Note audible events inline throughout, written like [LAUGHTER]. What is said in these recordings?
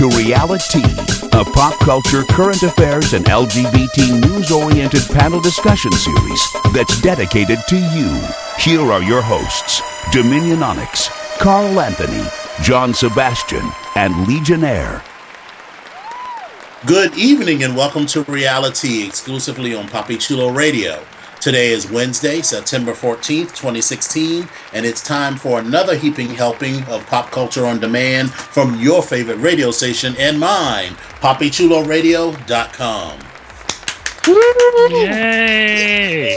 To Reality, a pop culture, current affairs, and LGBT news oriented panel discussion series that's dedicated to you. Here are your hosts Dominion Onyx, Carl Anthony, John Sebastian, and Legionnaire. Good evening and welcome to Reality exclusively on Poppy Chulo Radio. Today is Wednesday, September 14th, 2016, and it's time for another heaping helping of pop culture on demand from your favorite radio station and mine, poppychuloradio.com. Yay!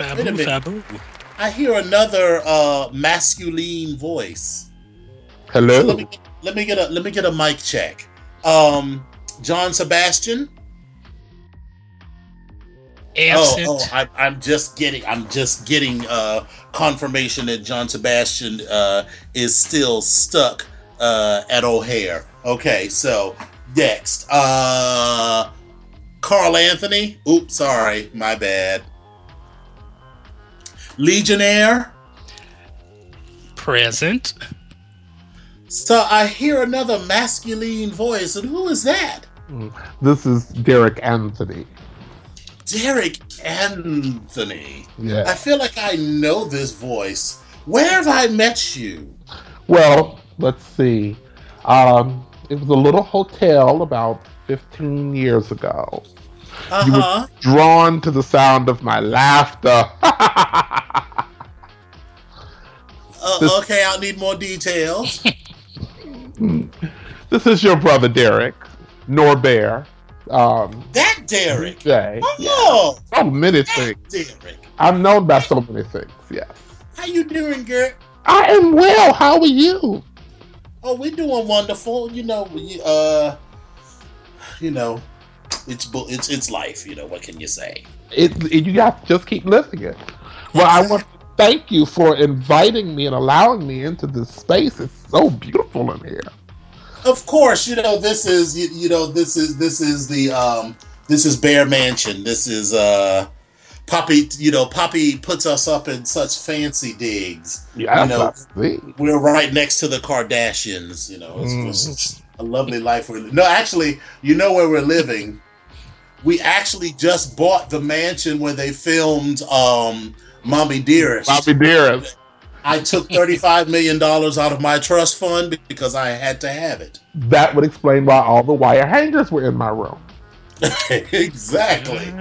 Wait a Fabu, minute. fabu. I hear another uh, masculine voice. Hello. Let me let me get a let me get a mic check. Um, John Sebastian. Absent. Oh, oh I, I'm just getting I'm just getting uh, confirmation that John Sebastian uh, is still stuck uh, at O'Hare. Okay, so next, uh, Carl Anthony. Oops, sorry, my bad. Legionnaire. Present. So I hear another masculine voice, and who is that? This is Derek Anthony. Derek Anthony. Yeah. I feel like I know this voice. Where have I met you? Well, let's see. Um, it was a little hotel about 15 years ago. Uh-huh. You were- Drawn to the sound of my laughter. [LAUGHS] Uh, okay, I'll need more details. [LAUGHS] this is your brother Derek, Norbert. Um, That Derek. Jay. Oh, So many that things. Derek. I'm known by so many things. Yes. How you doing, Gert? I am well. How are you? Oh, we're doing wonderful. You know, we, uh, you know, it's it's it's life. You know, what can you say? it, it- you got to just keep living it. Well, I want to thank you for inviting me and allowing me into this space. It's so beautiful in here. Of course, you know this is you, you know this is this is the um this is Bear Mansion. This is uh Poppy. You know, Poppy puts us up in such fancy digs. Yeah, You know, We're right next to the Kardashians. You know, it's Mm. just a lovely life. We're, no, actually, you know where we're living. We actually just bought the mansion where they filmed um Mommy Dearest. Bobby Dearest. I took thirty-five million dollars out of my trust fund because I had to have it. That would explain why all the wire hangers were in my room. [LAUGHS] exactly.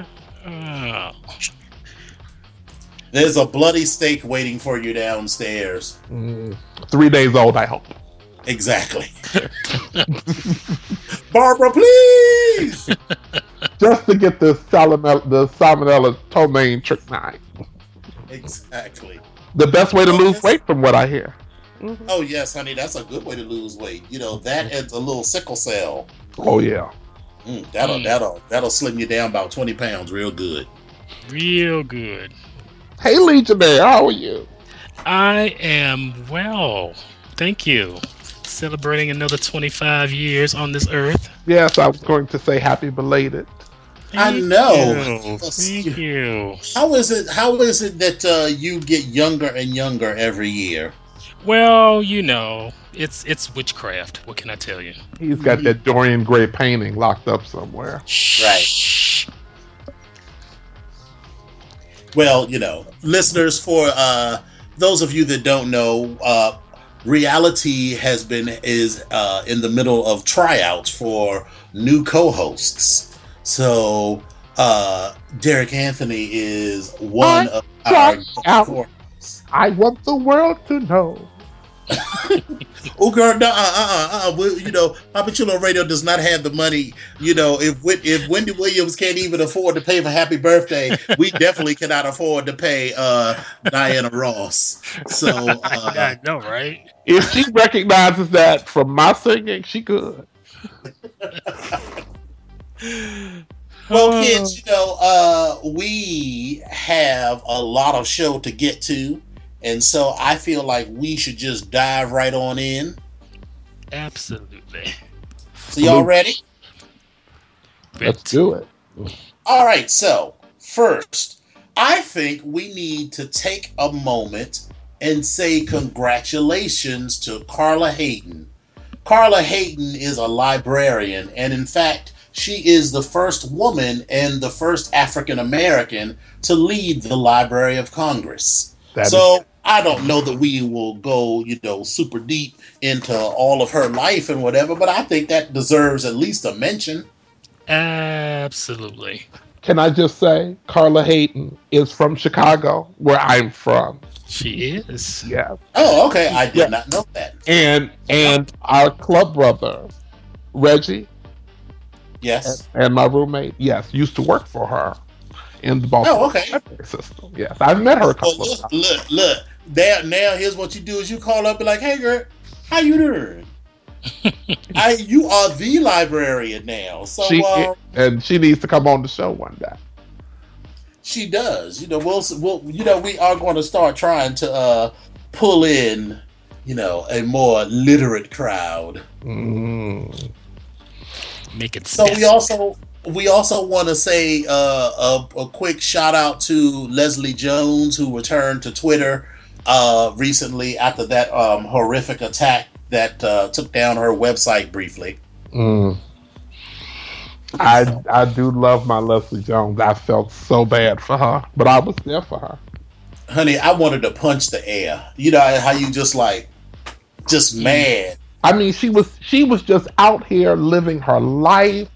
There's a bloody steak waiting for you downstairs. Mm, Three days old, I hope. Exactly. [LAUGHS] Barbara, please. [LAUGHS] Just to get the salmonella, the salmonella ptomaine trichine. exactly. The best way to lose weight, from what I hear. Oh yes, honey, that's a good way to lose weight. You know that and a little sickle cell. Oh yeah. Mm, that'll Mm. that'll that'll slim you down about twenty pounds real good. Real good. Hey Legionnaire, how are you? I am well. Thank you. Celebrating another 25 years on this earth. Yes, I was going to say happy belated. I know. you. Thank you. How is it? How is it that uh, you get younger and younger every year? Well, you know, it's it's witchcraft. What can I tell you? He's got that Dorian Gray painting locked up somewhere. Right. Well, you know, listeners, for uh, those of you that don't know, uh, reality has been is uh, in the middle of tryouts for new co-hosts. So uh, Derek Anthony is one I of our tried out. co-hosts. I want the world to know [LAUGHS] oh girl, no, uh, uh, uh, uh, we, you know, Papa Chulo Radio does not have the money. You know, if if Wendy Williams can't even afford to pay for Happy Birthday, we [LAUGHS] definitely cannot afford to pay uh, Diana Ross. So [LAUGHS] uh, I know, right? If she recognizes that from my singing, she could. [LAUGHS] well, kids, you know, uh, we have a lot of show to get to. And so I feel like we should just dive right on in. Absolutely. So y'all ready? Let's do it. All right. So first, I think we need to take a moment and say congratulations to Carla Hayden. Carla Hayden is a librarian, and in fact, she is the first woman and the first African American to lead the Library of Congress. That so is- I don't know that we will go, you know, super deep into all of her life and whatever, but I think that deserves at least a mention. Absolutely. Can I just say, Carla Hayden is from Chicago, where I'm from. She is. Yeah. Oh, okay. I did yeah. not know that. And and our club brother, Reggie. Yes. And, and my roommate, yes, used to work for her in the Baltimore oh, okay. system. Yes, I've met her a couple well, look, of times. Look, look, now, now here's what you do: is you call up and like, "Hey, girl, how you doing?" [LAUGHS] I, you are the librarian now, so she, um, and she needs to come on the show one day. She does. You know, we'll, we'll you know, we are going to start trying to uh, pull in, you know, a more literate crowd. Mm. Make it. So we also we also want to say uh, a, a, quick shout out to Leslie Jones, who returned to Twitter uh, recently after that um, horrific attack that uh, took down her website briefly. Mm. I I do love my Leslie Jones. I felt so bad for her, but I was there for her. Honey, I wanted to punch the air. You know how you just like, just mm. mad. I mean, she was she was just out here living her life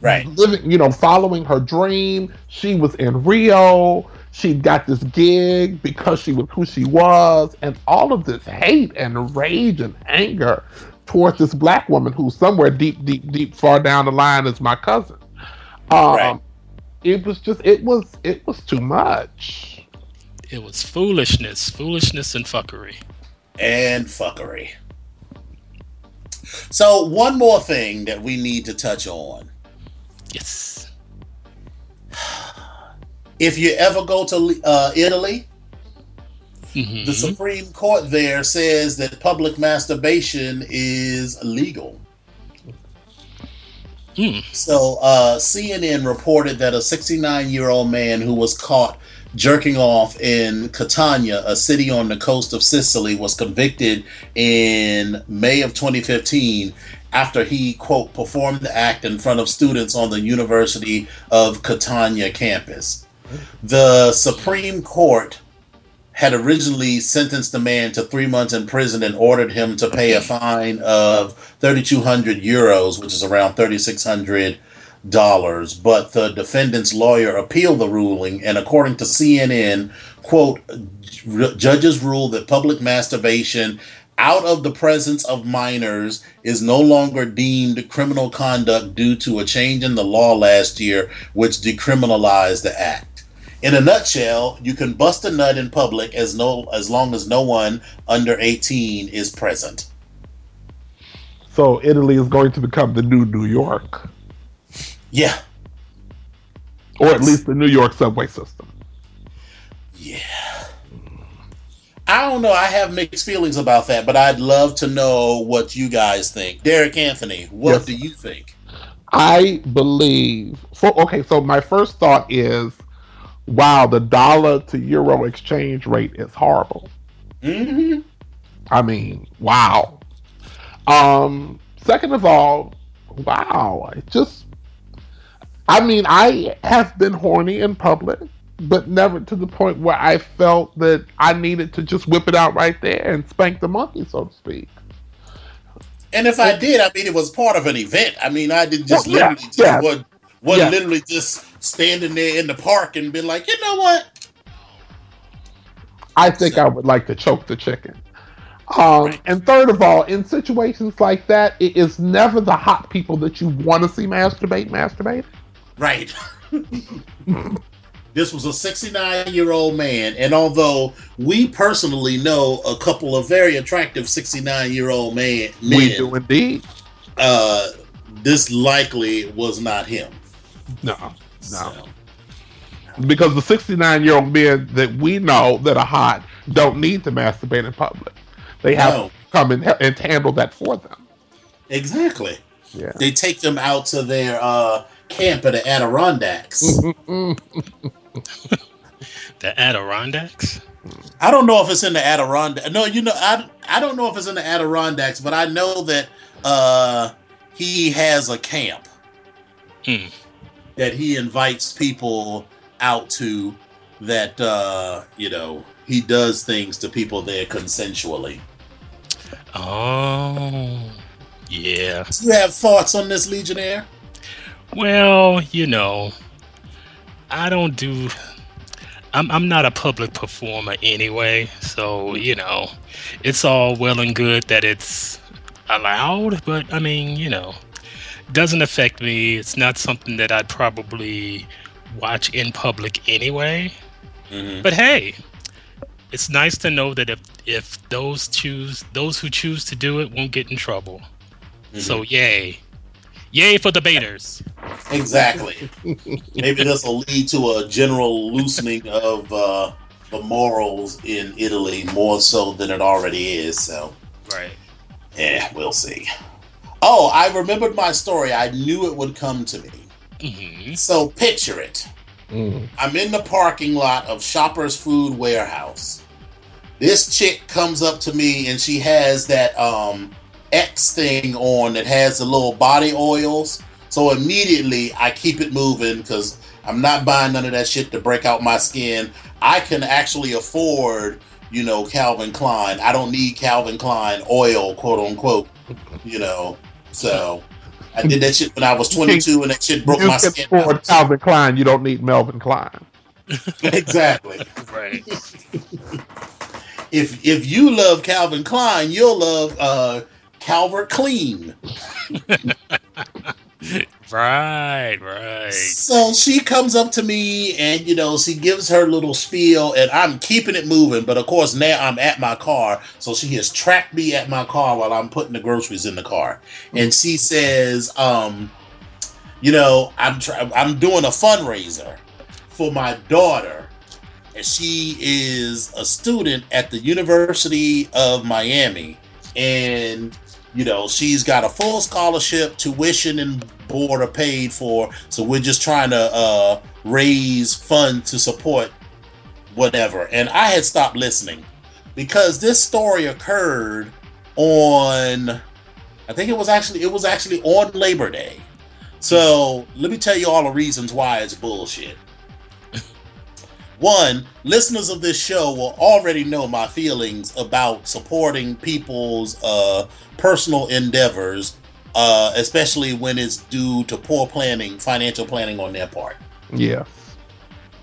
right. living you know following her dream. She was in rio. She got this gig because she was who she was. And all of this hate and rage and anger towards this black woman who somewhere deep deep deep far down the line is my cousin. Um, right. it was just it was it was too much. It was foolishness foolishness and fuckery. And fuckery so one more thing that we need to touch on Yes. If you ever go to uh, Italy, mm-hmm. the Supreme Court there says that public masturbation is legal. Mm. So, uh, CNN reported that a 69 year old man who was caught jerking off in Catania, a city on the coast of Sicily, was convicted in May of 2015 after he, quote, performed the act in front of students on the University of Catania campus. The Supreme Court had originally sentenced the man to three months in prison and ordered him to pay a fine of 3,200 euros, which is around 3,600 dollars. But the defendant's lawyer appealed the ruling, and according to CNN, quote, judges ruled that public masturbation out of the presence of minors is no longer deemed criminal conduct due to a change in the law last year, which decriminalized the act. In a nutshell, you can bust a nut in public as no as long as no one under 18 is present. So Italy is going to become the new New York. Yeah. Or at least the New York subway system. Yeah. I don't know. I have mixed feelings about that, but I'd love to know what you guys think. Derek Anthony, what yes. do you think? I believe. For, okay, so my first thought is, wow, the dollar to euro exchange rate is horrible. Mm-hmm. I mean, wow. Um, second of all, wow, it just. I mean, I have been horny in public but never to the point where I felt that I needed to just whip it out right there and spank the monkey, so to speak. And if I did, I mean, it was part of an event. I mean, I didn't just well, literally yeah, just yeah. was, was yeah. literally just standing there in the park and be like, you know what? I think so. I would like to choke the chicken. Um, Right. And third of all, in situations like that, it is never the hot people that you want to see masturbate, masturbate. Right. this was a 69 year old man, and although we personally know a couple of very attractive 69 year old man We men, do indeed. uh, this likely was not him. No, no. So, Because the 69 year old men that we know that are hot don't need to masturbate in public. They have No. to come and, and handle that for them. exactly. Yeah. They take them out to their uh, camp in the Adirondacks. [LAUGHS] The Adirondacks. I don't know if it's in the Adirondacks. No, you know, I I don't know if it's in the Adirondacks, but I know that uh, he has a camp Hmm. that he invites people out to. That uh, you know, he does things to people there consensually. Oh, yeah. Do you have thoughts on this, Legionnaire? Well, you know, I don't do. I'm I'm not a public performer anyway, so you know, it's all well and good that it's allowed, but I mean, you know, doesn't affect me. It's not something that I'd probably watch in public anyway. Mm-hmm. But hey, it's nice to know that if if those choose those who choose to do it won't get in trouble. So yay. Yay for the baiters. Exactly. Maybe this will lead to a general loosening of uh, the morals in Italy more so than it already is. So, Right. yeah, we'll see. Oh, I remembered my story. I knew it would come to me. hmm So, picture it. Mm. I'm in the parking lot of Shoppers Food Warehouse. This chick comes up to me and she has that um, X thing on that has the little body oils. So immediately I keep it moving because I'm not buying none of that shit to break out my skin. I can actually afford, you know, Calvin Klein. I don't need Calvin Klein oil, quote unquote, you know. So I did that shit when I was 22 and that shit broke you my can skin. afford. Calvin Klein. You don't need Melvin Klein. exactly. Right. if if you love Calvin Klein, you'll love uh Calvert Clean. [LAUGHS] [LAUGHS] Right, right. So she comes up to me and you know she gives her little spiel and I'm keeping it moving, but of course now I'm at my car, so she has tracked me at my car while I'm putting the groceries in the car, and she says, um, you know, I'm try- I'm doing a fundraiser for my daughter, and she is a student at the University of Miami, and you know she's got a full scholarship, tuition and board are paid for. So we're just trying to uh, raise funds to support whatever. And I had stopped listening because this story occurred on, I think it was actually it was actually on Labor Day. So let me tell you all the reasons why it's bullshit. One, listeners of this show will already know my feelings about supporting people's uh, personal endeavors, uh, especially when it's due to poor planning, financial planning on their part. Yeah.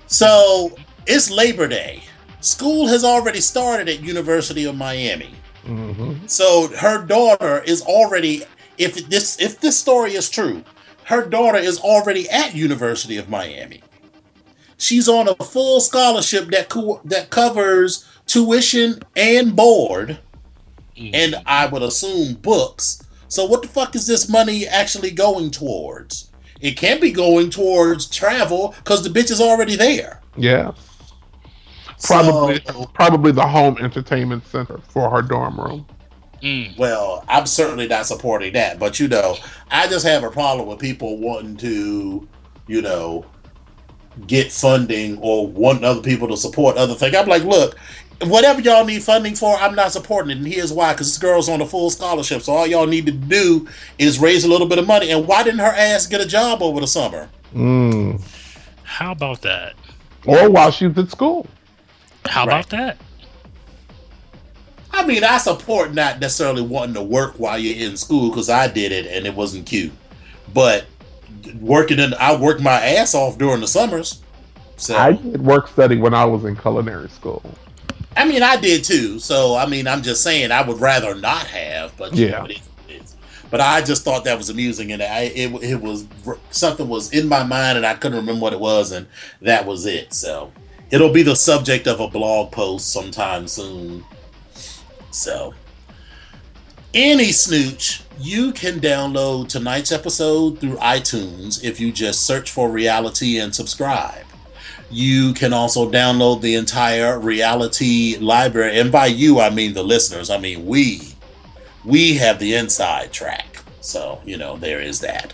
So it's Labor Day. School has already started at University of Miami. hmm So her daughter is already if this if this story is true, her daughter is already at University of Miami. She's on a full scholarship that co- that covers tuition and board and I would assume books. So what the fuck is this money actually going towards? It can't be going towards travel cuz the bitch is already there. Yeah. Probably, So- probably the home entertainment center for her dorm room. Mm. Well, I'm certainly not supporting that, but you know, I just have a problem with people wanting to, you know, get funding or wanting other people to support other things. I'm like, look, whatever y'all need funding for, I'm not supporting it, and here's why: because this girl's on a full scholarship, so all y'all need to do is raise a little bit of money. And why didn't her ass get a job over the summer? Mm. How about that? Or while she's at school. How Right. about that? I mean, I support not necessarily wanting to work while you're in school because I did it and it wasn't cute. But working in, I worked my ass off during the summers. So I did work study when I was in culinary school. I mean, I did too. So I mean, I'm just saying I would rather not have, but you Yeah. know, it is, it is. But I just thought that was amusing, and I it, it was something was in my mind, and I couldn't remember what it was, and that was it. So it'll be the subject of a blog post sometime soon. So, any snooch, you can download tonight's episode through iTunes if you just search for reality and subscribe. You can also download the entire reality library. And by you, I mean the listeners. I mean, we. We have the inside track. So, you know, there is that.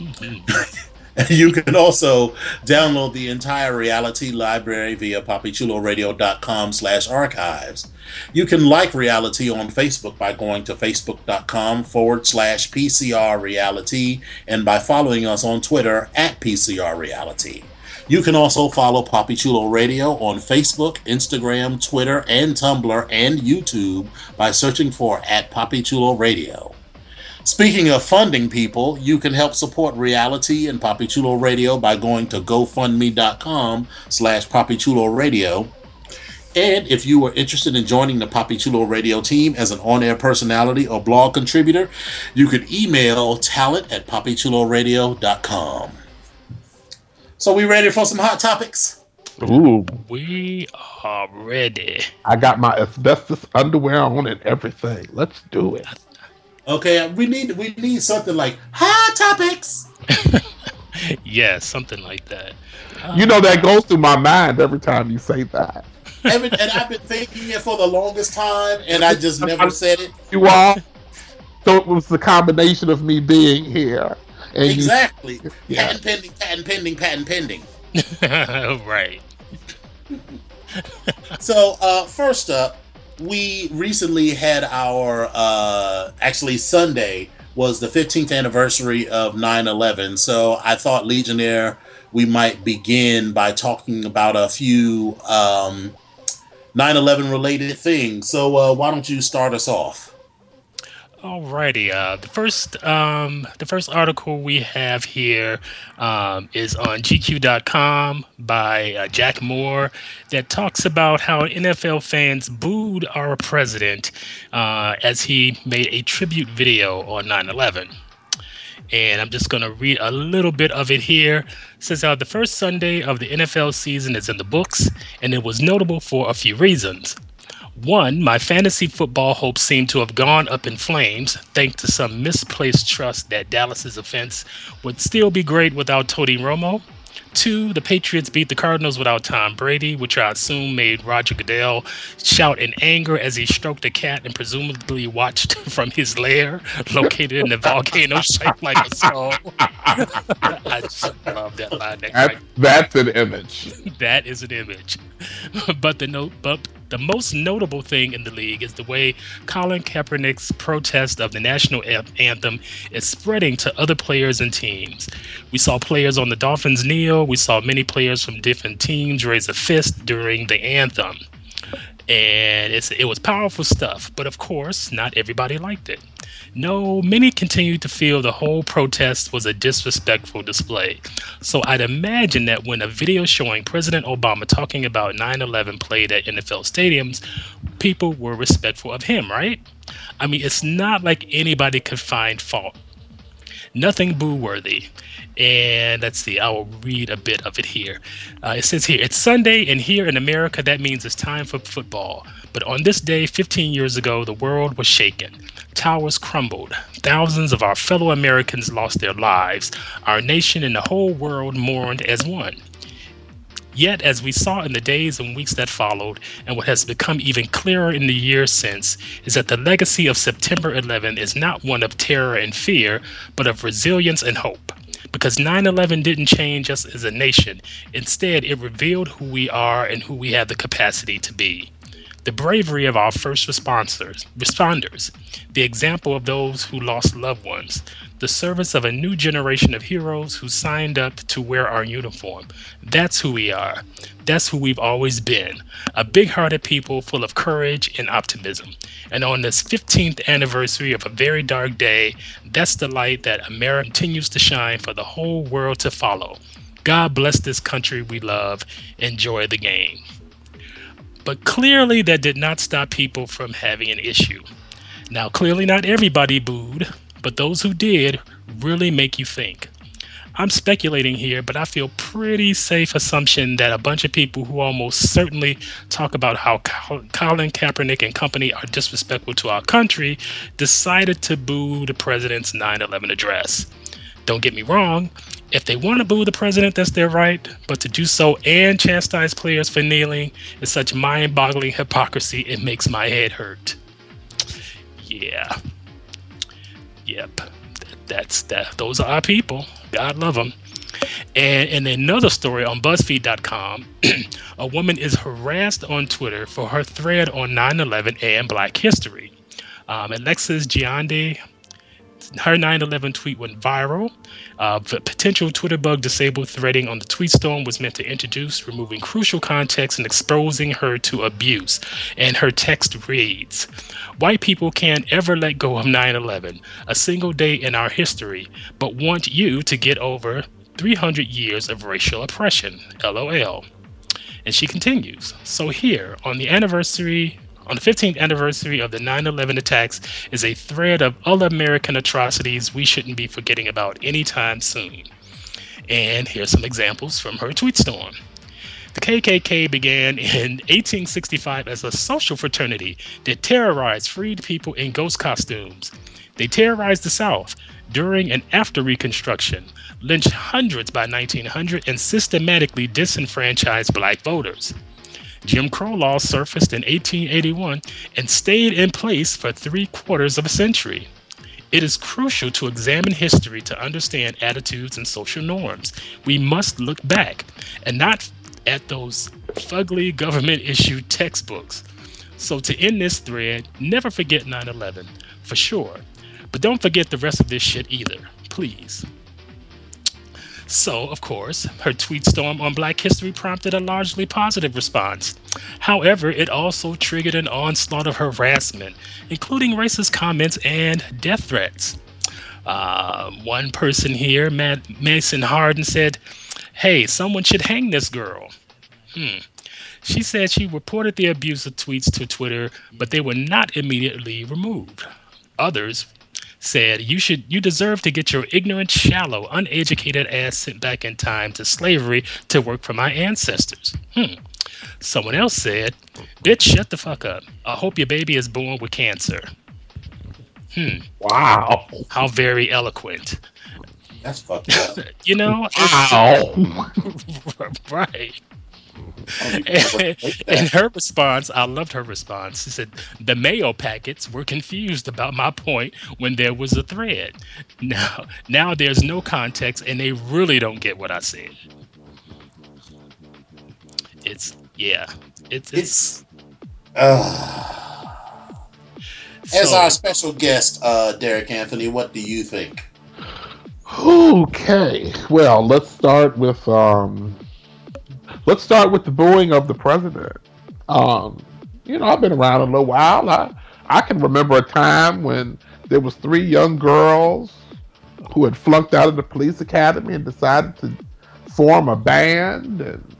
[LAUGHS] [LAUGHS] you can also download the entire reality library via poppychuloradio.com slash archives. You can like reality on Facebook by going to facebook.com forward slash PCR reality and by following us on Twitter at PCR reality. You can also follow Poppy Chulo Radio on Facebook, Instagram, Twitter, and Tumblr and YouTube by searching for at Poppy Chulo Radio. Speaking of funding people, you can help support reality and Poppy Chulo Radio by going to gofundme.com slash Poppy Chulo Radio. And if you are interested in joining the Poppy Chulo Radio team as an on-air personality or blog contributor, you could email talent at poppychuloradio.com. So we ready for some hot topics? Ooh, We are ready. I got my asbestos underwear on and everything. Let's do it. Okay, we need we need something like hot topics. [LAUGHS] Yeah, something like that. You know that goes through my mind every time you say that. Every, and I've been thinking it for the longest time, and I just never said it. You are. So it was the combination of me being here and you Exactly. [LAUGHS] Yeah. Patent pending, patent pending, patent pending. [LAUGHS] right. So, uh, first up, we recently had our, uh, actually, Sunday was the 15th anniversary of 9 11. So, I thought, Legionnaire, we might begin by talking about a few um, 9 11 related things. So, uh, why don't you start us off? Alrighty. Uh, the first, um, the first article we have here um, is on GQ.com by uh, Jack Moore that talks about how NFL fans booed our president uh, as he made a tribute video on 9/11. And I'm just going to read a little bit of it here. It says uh, the first Sunday of the NFL season is in the books, and it was notable for a few reasons. One, my fantasy football hopes seem to have gone up in flames thanks to some misplaced trust that Dallas's offense would still be great without Tony Romo. Two, the Patriots beat the Cardinals without Tom Brady, which I assume made Roger Goodell shout in anger as he stroked a cat and presumably watched [LAUGHS] from his lair located in the volcano [LAUGHS] shaped like a skull. [LAUGHS] I just love that line. That That, that's an image. that is an image. but the note, but the most notable thing in the league is the way Colin Kaepernick's protest of the national anthem is spreading to other players and teams. We saw players on the Dolphins kneel. We saw many players from different teams raise a fist during the anthem. And it was powerful stuff, but of course, not everybody liked it. No, many continued to feel the whole protest was a disrespectful display. So I'd imagine that when a video showing President Obama talking about 9 11 played at NFL stadiums, people were respectful of him, right? I mean, it's not like anybody could find fault. Nothing boo worthy. And let's see, I will read a bit of it here. Uh, it says here, it's Sunday, and here in America, that means it's time for football. But on this day, 15 years ago, the world was shaken. Towers crumbled. Thousands of our fellow Americans lost their lives. Our nation and the whole world mourned as one. Yet, as we saw in the days and weeks that followed, and what has become even clearer in the years since, is that the legacy of September 11 is not one of terror and fear, but of resilience and hope. Because 9 11 didn't change us as a nation, instead, it revealed who we are and who we have the capacity to be. The bravery of our first responders, responders, the example of those who lost loved ones, the service of a new generation of heroes who signed up to wear our uniform. That's who we are. That's who we've always been. A big hearted people full of courage and optimism. And on this 15th anniversary of a very dark day, that's the light that America continues to shine for the whole world to follow. God bless this country we love. Enjoy the game. But clearly, that did not stop people from having an issue. Now, clearly, not everybody booed, but those who did really make you think. I'm speculating here, but I feel pretty safe assumption that a bunch of people who almost certainly talk about how Colin Kaepernick and company are disrespectful to our country decided to boo the president's 9/11 address. Don't get me wrong, if they want to boo the president, that's their right, but to do so and chastise players for kneeling is such mind-boggling hypocrisy it makes my head hurt. Yeah. Yep that's that. Those are our people. God love them. And in another story on BuzzFeed.com, [CLEARS THROAT] a woman is harassed on Twitter for her thread on 9/11 and Black History. Um, Alexis Giande her 9/11 tweet went viral. Uh, the potential Twitter bug disabled threading on the tweet storm was meant to introduce, removing crucial context and exposing her to abuse. And her text reads White people can't ever let go of 9 11, a single day in our history, but want you to get over 300 years of racial oppression. LOL. And she continues So, here, on the anniversary on the 15th anniversary of the 9 11 attacks is a thread of other American atrocities we shouldn't be forgetting about anytime soon. And here's some examples from her tweet storm. The KKK began in 1865 as a social fraternity that terrorized freed people in ghost costumes. They terrorized the South during and after Reconstruction, lynched hundreds by 1900, and systematically disenfranchised black voters. Jim Crow laws surfaced in 1881 and stayed in place for three quarters of a century. It is crucial to examine history to understand attitudes and social norms. We must look back and not at those fugly government issued textbooks. So, to end this thread, never forget 9 11, for sure. But don't forget the rest of this shit either, please. So, of course, her tweet storm on Black History prompted a largely positive response. However, it also triggered an onslaught of harassment, including racist comments and death threats. Uh, one person here, Matt Mason Harden, said, Hey, someone should hang this girl. Hmm. She said she reported the abusive tweets to Twitter, but they were not immediately removed. Others said, "You should, you deserve to get your ignorant, shallow, uneducated ass sent back in time to slavery to work for my ancestors." Hmm. Someone else said, "Bitch, shut the fuck up. I hope your baby is born with cancer." Hmm. Wow. How very eloquent. That's fucked up. [LAUGHS] you know? Wow. [LAUGHS] right [LAUGHS] and, and her response, I loved her response. She said, The mail packets were confused about my point when there was a thread. Now, now there's no context and they really don't get what I said. It's, yeah. It's, it's, it's uh, so, as our special guest, uh, Derek Anthony, what do you think? Okay, well, let's start with um, let's start with the booing of the president. Um, you know, I've been around a little while. I I can remember a time when there was three young girls who had flunked out of the police academy and decided to form a band and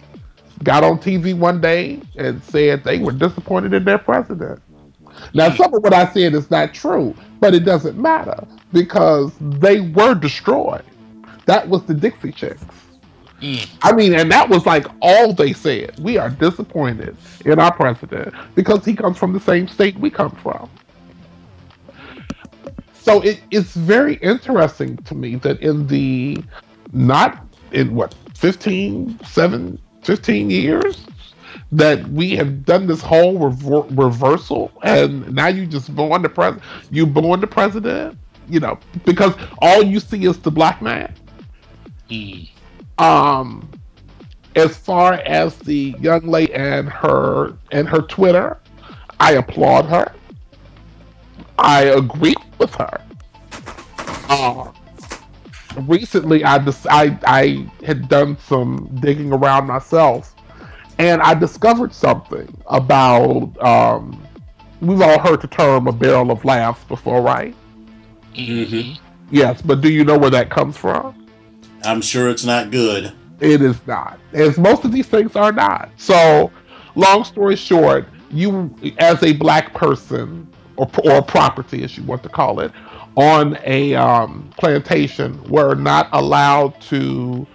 got on TV one day and said they were disappointed in their president. Now, some of what I said is not true, but it doesn't matter because they were destroyed. That was the Dixie Chicks. Mm. I mean, and that was like all they said. We are disappointed in our president because he comes from the same state we come from. So it, it's very interesting to me that in the not in what 15, 7, 15 years that we have done this whole rever- reversal and now you just born the president you born the president you know because all you see is the black man mm. Um, as far as the young lady and her and her Twitter, I applaud her. I agree with her. Uh, recently, I, just, I I had done some digging around myself, and I discovered something about. Um, we've all heard the term "a barrel of laughs" before, right? Mm-hmm. Yes, but do you know where that comes from? I'm sure it's not good. It is not. As most of these things are not. So long story short, you as a black person or or property, as you want to call it, on a um, plantation, were not allowed to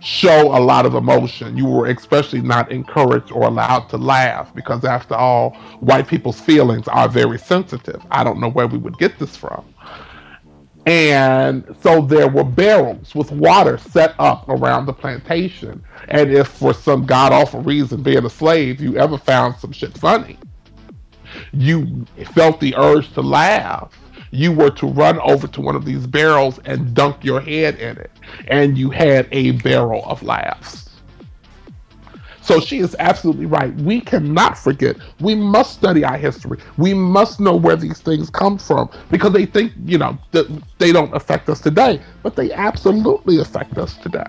show a lot of emotion. You were especially not encouraged or allowed to laugh because, after all, white people's feelings are very sensitive. I don't know where we would get this from. And so there were barrels with water set up around the plantation. And if for some god awful reason, being a slave, you ever found some shit funny, you felt the urge to laugh you were to run over to one of these barrels and dunk your head in it, and you had a barrel of laughs. So she is absolutely right. We cannot forget. We must study our history. We must know where these things come from because they think, you know, that they don't affect us today, but they absolutely affect us today.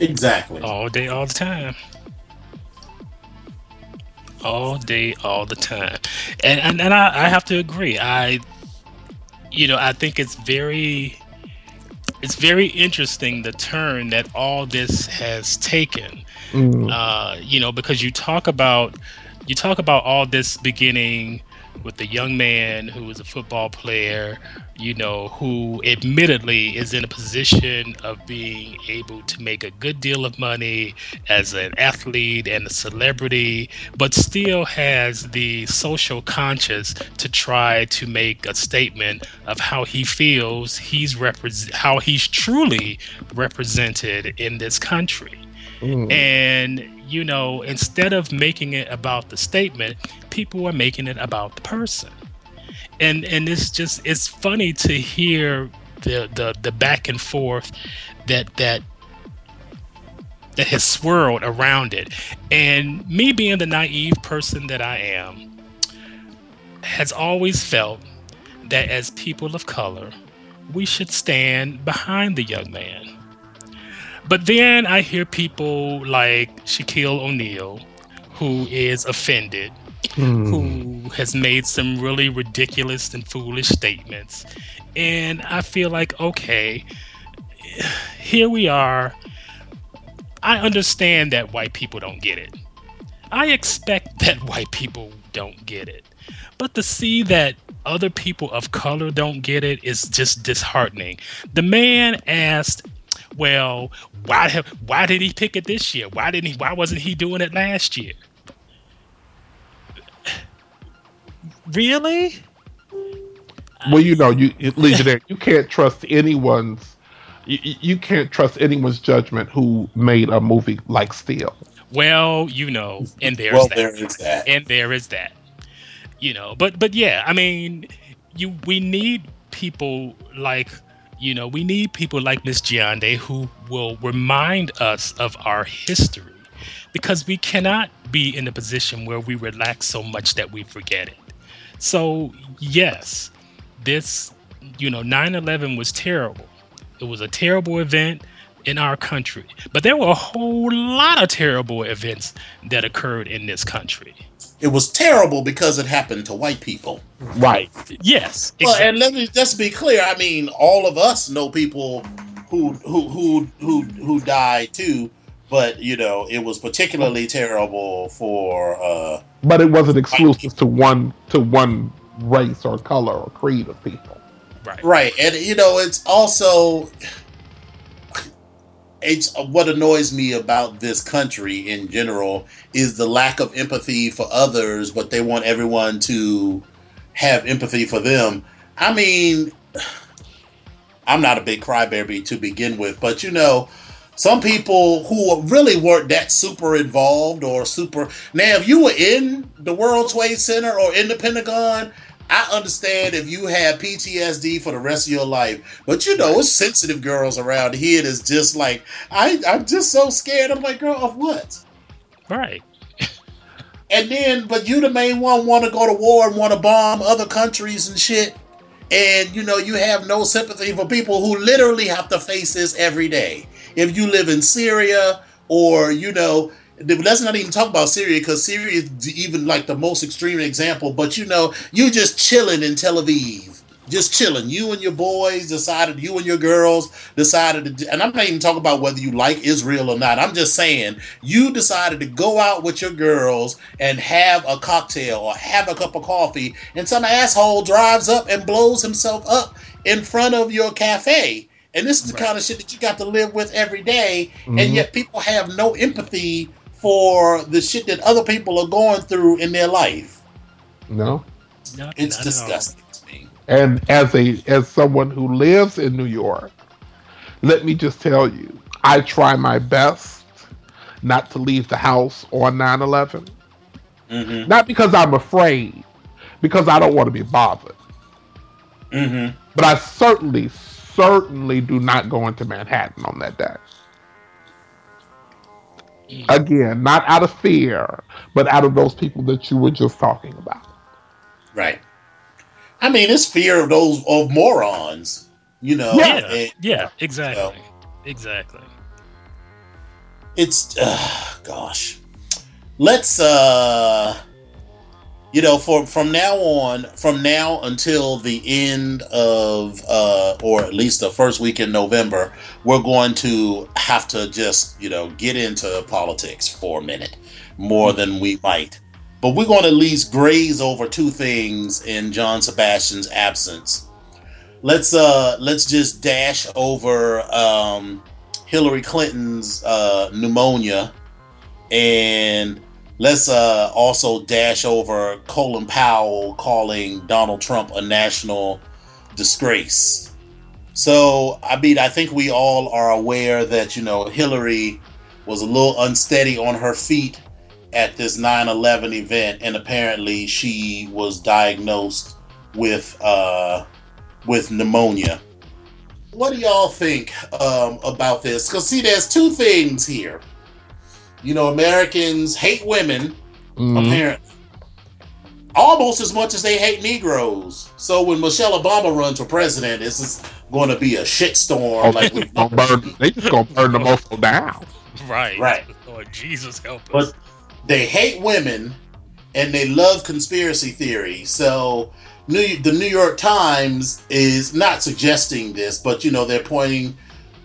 Exactly. All day, all the time all day, all the time. And and, and I, I have to agree. I you know, I think it's very it's very interesting the turn that all this has taken. Mm. Uh, you know, because you talk about you talk about all this beginning with the young man who is a football player, you know, who admittedly is in a position of being able to make a good deal of money as an athlete and a celebrity, but still has the social conscience to try to make a statement of how he feels he's represent how he's truly represented in this country. Mm. And you know, instead of making it about the statement, people are making it about the person. And and it's just it's funny to hear the the, the back and forth that that that has swirled around it. And me being the naive person that I am, has always felt that as people of color, we should stand behind the young man but then I hear people like Shaquille O'Neal, who is offended, mm. who has made some really ridiculous and foolish statements. And I feel like, okay, here we are. I understand that white people don't get it. I expect [LAUGHS] that white people don't get it. But to see that other people of color don't get it is just disheartening. The man asked well, why have, why did he pick it this year? Why didn't he? Why wasn't he doing it last year? Really? Well, you know, you Legionnaire, you can't trust anyone's. You, you can't trust anyone's judgment who made a movie like Steel. Well, you know, and there's well, that. there is that, and there is that. You know, but but yeah, I mean, you we need people like you know, we need people like Miss Giande who will remind us of our history because we cannot be in a position where we relax so much that we forget it. So, yes, this, you know, 9 11 was terrible. It was a terrible event in our country, but there were a whole lot of terrible events that occurred in this country it was terrible because it happened to white people. Right. Yes. Exactly. Well, and let me just be clear. I mean, all of us know people who who who who who died too, but you know, it was particularly terrible for. uh But it wasn't exclusive to one to one race or color or creed of people. Right. Right, and you know, it's also it's what annoys me about this country in general is the lack of empathy for others, but they want everyone to have empathy for them. I mean, [SIGHS] I'm not a big crybaby to begin with, but you know, some people who really weren't that super involved or super. Now, if you were in the World Trade Center or in the Pentagon, I understand if you have PTSD for the rest of your life, but you know, it's sensitive girls around here that's just like, I, I'm just so scared. I'm like, girl, of what? Right. and then, but you the main one want to go to war and want to bomb other countries and shit. And you know, you have no sympathy for people who literally have to face this every day. If you live in Syria or, you know, let's not even talk about Syria because Syria is even like the most extreme example. But you know, you just chilling in Tel Aviv, just chilling. You and your boys decided, you and your girls decided to, and I'm not even talking about whether you like Israel or not. I'm just saying you decided to go out with your girls and have a cocktail or have a cup of coffee, and some asshole drives up and blows himself up in front of your cafe. And this is the Right. kind of shit that you got to live with every day, Mhm. and yet people have no empathy for the shit that other people are going through in their life. No. Not- It's not at all. disgusting to me. And as a as someone who lives in New York, let me just tell you, I try my best not to leave the house on 9/11. Mm-hmm. Not because I'm afraid, because I don't want to be bothered. Mm-hmm. But I certainly, certainly do not go into Manhattan on that day. Again, not out of fear, but out of those people that you were just talking about. Right. I mean, it's fear of those of morons. You know. Yeah, and yeah, exactly, exactly. it's uh, gosh. Let's uh you know for from now on from now until the end of uh or at least the first week in November we're going to have to just you know get into politics for a minute more than we might but we're going to at least graze over two things in John Sebastian's absence let's uh let's just dash over um Hillary Clinton's uh, pneumonia, and let's uh, also dash over Colin Powell calling Donald Trump a national disgrace. So, I mean, I think we all are aware that, you know, Hillary was a little unsteady on her feet at this 9 11 event, and apparently she was diagnosed with, uh, with pneumonia what do y'all think um, about this? Because see, there's two things here. You know, Americans hate women Mhm. apparently almost as much as they hate Negroes. So when Michelle Obama runs for president, this is going to be a shitstorm. Oh, like they, we just gonna burn, they just gonna burn the mofo down. Right, Right. [LAUGHS] Lord Jesus help us. but they hate women and they love conspiracy theory. So New, the New York Times is not suggesting this, but you know they're pointing,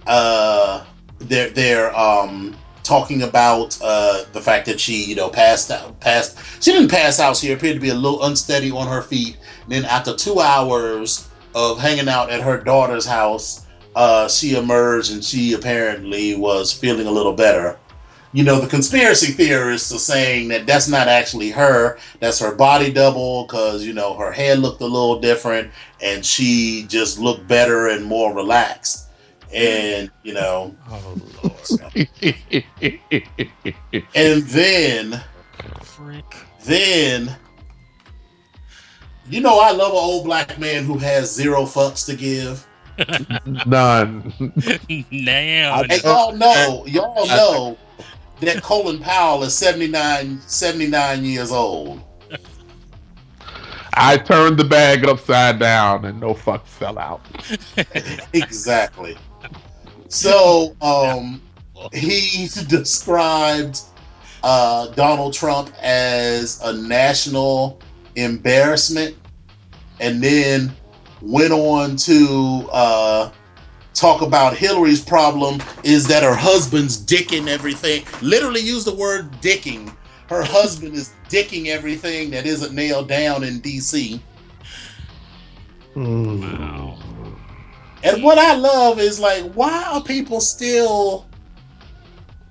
uh, they're they're um, talking about uh, the fact that she you know passed out, passed. She didn't pass out. She appeared to be a little unsteady on her feet. And then after two hours of hanging out at her daughter's house, uh, she emerged and she apparently was feeling a little better you know, the conspiracy theorists are saying that that's not actually her. That's her body double because, you know, her hair looked a little different and she just looked better and more relaxed. And, you know, oh Lord, and then, frick. then, you know, I love an old black man who has zero fucks to give. None. [LAUGHS] now, And y'all know, y'all know that Colin Powell is 79, 79 years old. I turned the bag upside down and no fuck fell out. [LAUGHS] exactly. So, um, he [LAUGHS] described uh, Donald Trump as a national embarrassment, and then went on to uh, talk about Hillary's problem is that her husband's dicking everything. Literally used the word dicking. Her husband is dicking everything that isn't nailed down in D.C. wow. And what I love is like, why are people still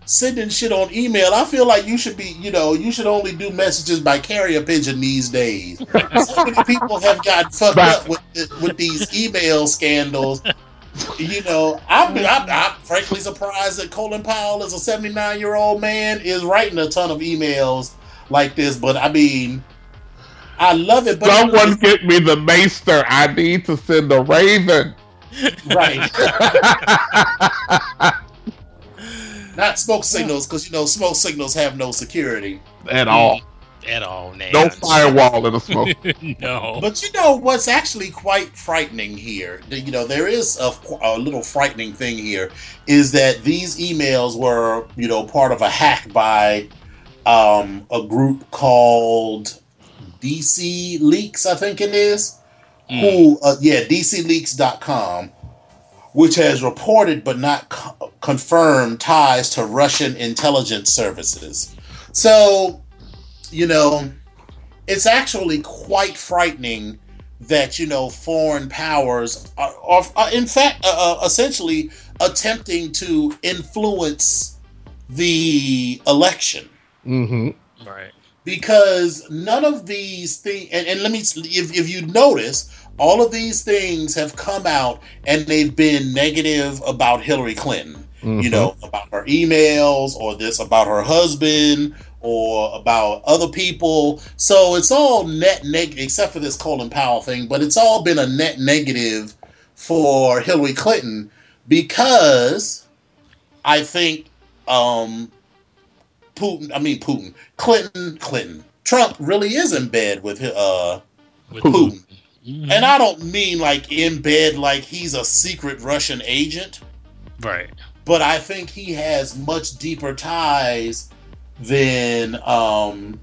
sending shit on email? I feel like you should be, you know, you should only do messages by carrier pigeon these days. so many people have gotten fucked Right. up with with these email scandals. You know, I'm, I'm, I'm frankly surprised that Colin Powell, as a 79 year old man, is writing a ton of emails like this. But I mean, I love it. But Someone get me the maester. I need to send the raven. right. [LAUGHS] Not smoke signals, because you know smoke signals have no security. At all. At all now. No firewall in a smoke. [LAUGHS] no. But you know what's actually quite frightening here? You know there is a, a little frightening thing here is that these emails were you know part of a hack by um, a group called DC Leaks, I think it is. who, uh, yeah, DCLeaks.com, which has reported but not co- confirmed ties to Russian intelligence services. So, you know, it's actually quite frightening that you know foreign powers are, are, are in fact uh, uh, essentially attempting to influence the election Mm-hmm. Right. because none of these things and, and let me if, if you notice all of these things have come out and they've been negative about hillary clinton Mm-hmm. you know about her emails or this about her husband or about other people so it's all net negative except for this colin powell thing but it's all been a net negative for hillary clinton because i think um putin i mean putin clinton clinton trump really is in bed with uh With Putin. Mhm. and i don't mean like in bed like he's a secret russian agent right. but I think he has much deeper ties than um,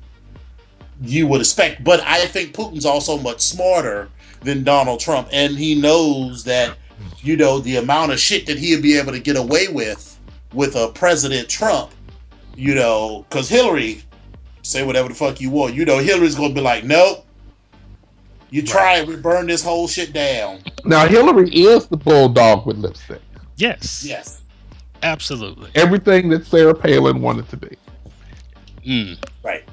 you would expect. But I think Putin's also much smarter than Donald Trump, and he knows that you know the amount of shit that he'd be able to get away with with a President Trump. You know, because Hillary say whatever the fuck you want. You know, Hillary's gonna be like, nope. You try it, we burn this whole shit down. Now Hillary is the bulldog with lipstick. Yes. Yes, Absolutely. Everything that Sarah Palin wanted to be. Mm. right.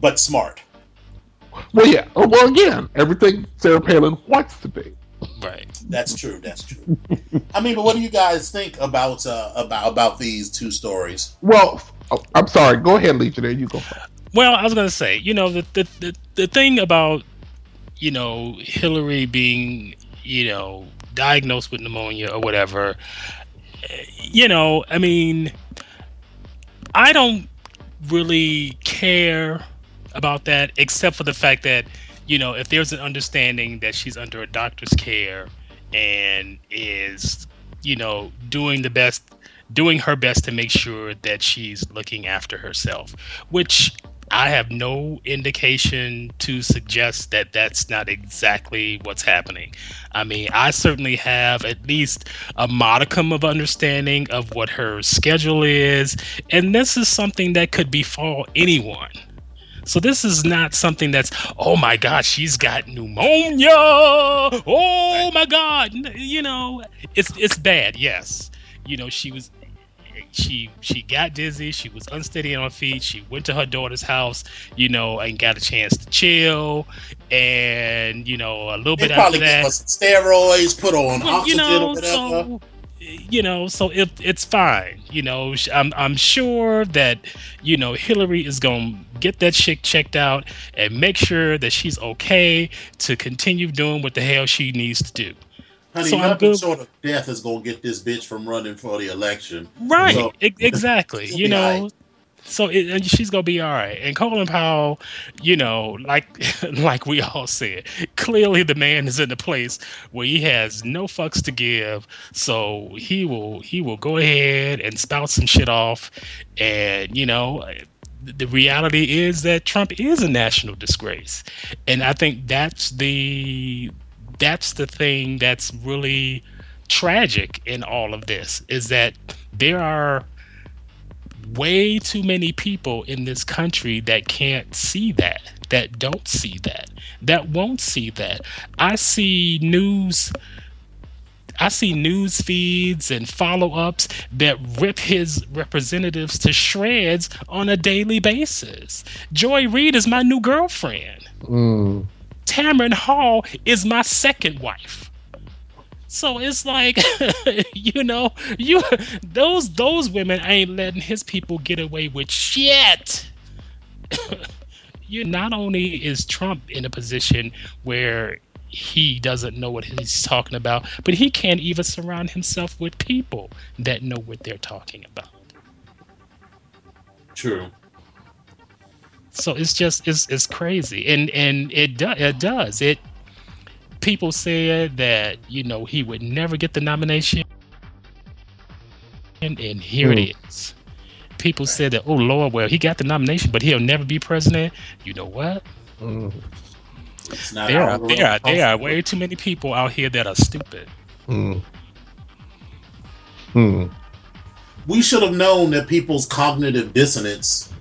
But smart. Well, yeah. Oh, Well, again, everything Sarah Palin wants to be. Right. That's true. That's true. I mean, but what do you guys think about uh, about about these two stories? Well, oh, I'm sorry. Go ahead, Legion. There you go. Well, I was gonna say, you know, the the the, the thing about you know Hillary being you know diagnosed with pneumonia or whatever, eh, you know, I mean, I don't really care about that, except for the fact that you know if there's an understanding that she's under a doctor's care and is you know doing the best doing her best to make sure that she's looking after herself which i have no indication to suggest that that's not exactly what's happening. I mean i certainly have at least a modicum of understanding of what her schedule is and this is something that could befall anyone. So this is not something that's oh my god she's got pneumonia! Oh my god! You know it's it's bad yes. You know she was she she got dizzy she was unsteady on her feet she went to her daughter's house you know and got a chance to chill and you know a little They bit after that steroids, put on well, oxygen you or know, whatever. so you know, so it, it's fine. You know, I'm I'm sure that you know Hillary is gonna get that chick checked out and make sure that she's okay to continue doing what the hell she needs to do. Honey, so nothing good- short of death is gonna get this bitch from running for the election. Right. So- e- exactly. [LAUGHS] You know. So it, and she's gonna be all right. And Colin Powell, you know, like [LAUGHS] like we all said, clearly the man is in a place where he has no fucks to give. So he will he will go ahead and spout some shit off. And you know, the reality is that Trump is a national disgrace, and I think that's the that's the thing that's really tragic in all of this is that there are way too many people in this country that can't see that, that don't see that, that won't see that. I see news. I see news feeds and follow ups that rip his representatives to shreds on a daily basis. Joy Reid is my new girlfriend. Mm. Tamron Hall is my second wife. So it's like, [LAUGHS] you know, you those those women ain't letting his people get away with shit. [LAUGHS] you not only is Trump in a position where he doesn't know what he's talking about, but he can't even surround himself with people that know what they're talking about. True. So it's just it's it's crazy, and and it do, it does it. People said that you know he would never get the nomination, and, and here it is. People said that oh Lord, well he got the nomination, but he'll never be president. You know what? Mm. There are, there are, there are way too many people out here that are stupid. Hmm. Hmm. we should have known that people's cognitive dissonance,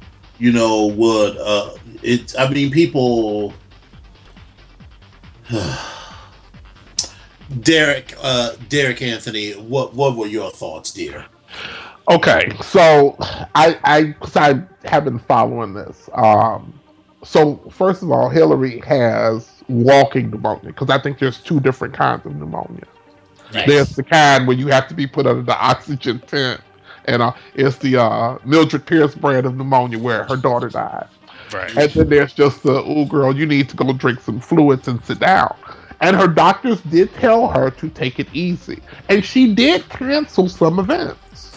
you know, would uh it I mean people [SIGHS] Derek uh Derek Anthony, what what were your thoughts, dear? Okay, so I I because I have been following this. Um, so first of all, Hillary has walking pneumonia because I think there's two different kinds of pneumonia. There's the kind where you have to be put under the oxygen tent, and uh, it's the uh, Mildred Pierce brand of pneumonia where her daughter died. Right. And then there's just the, oh girl, you need to go drink some fluids and sit down. And her doctors did tell her to take it easy, and she did cancel some events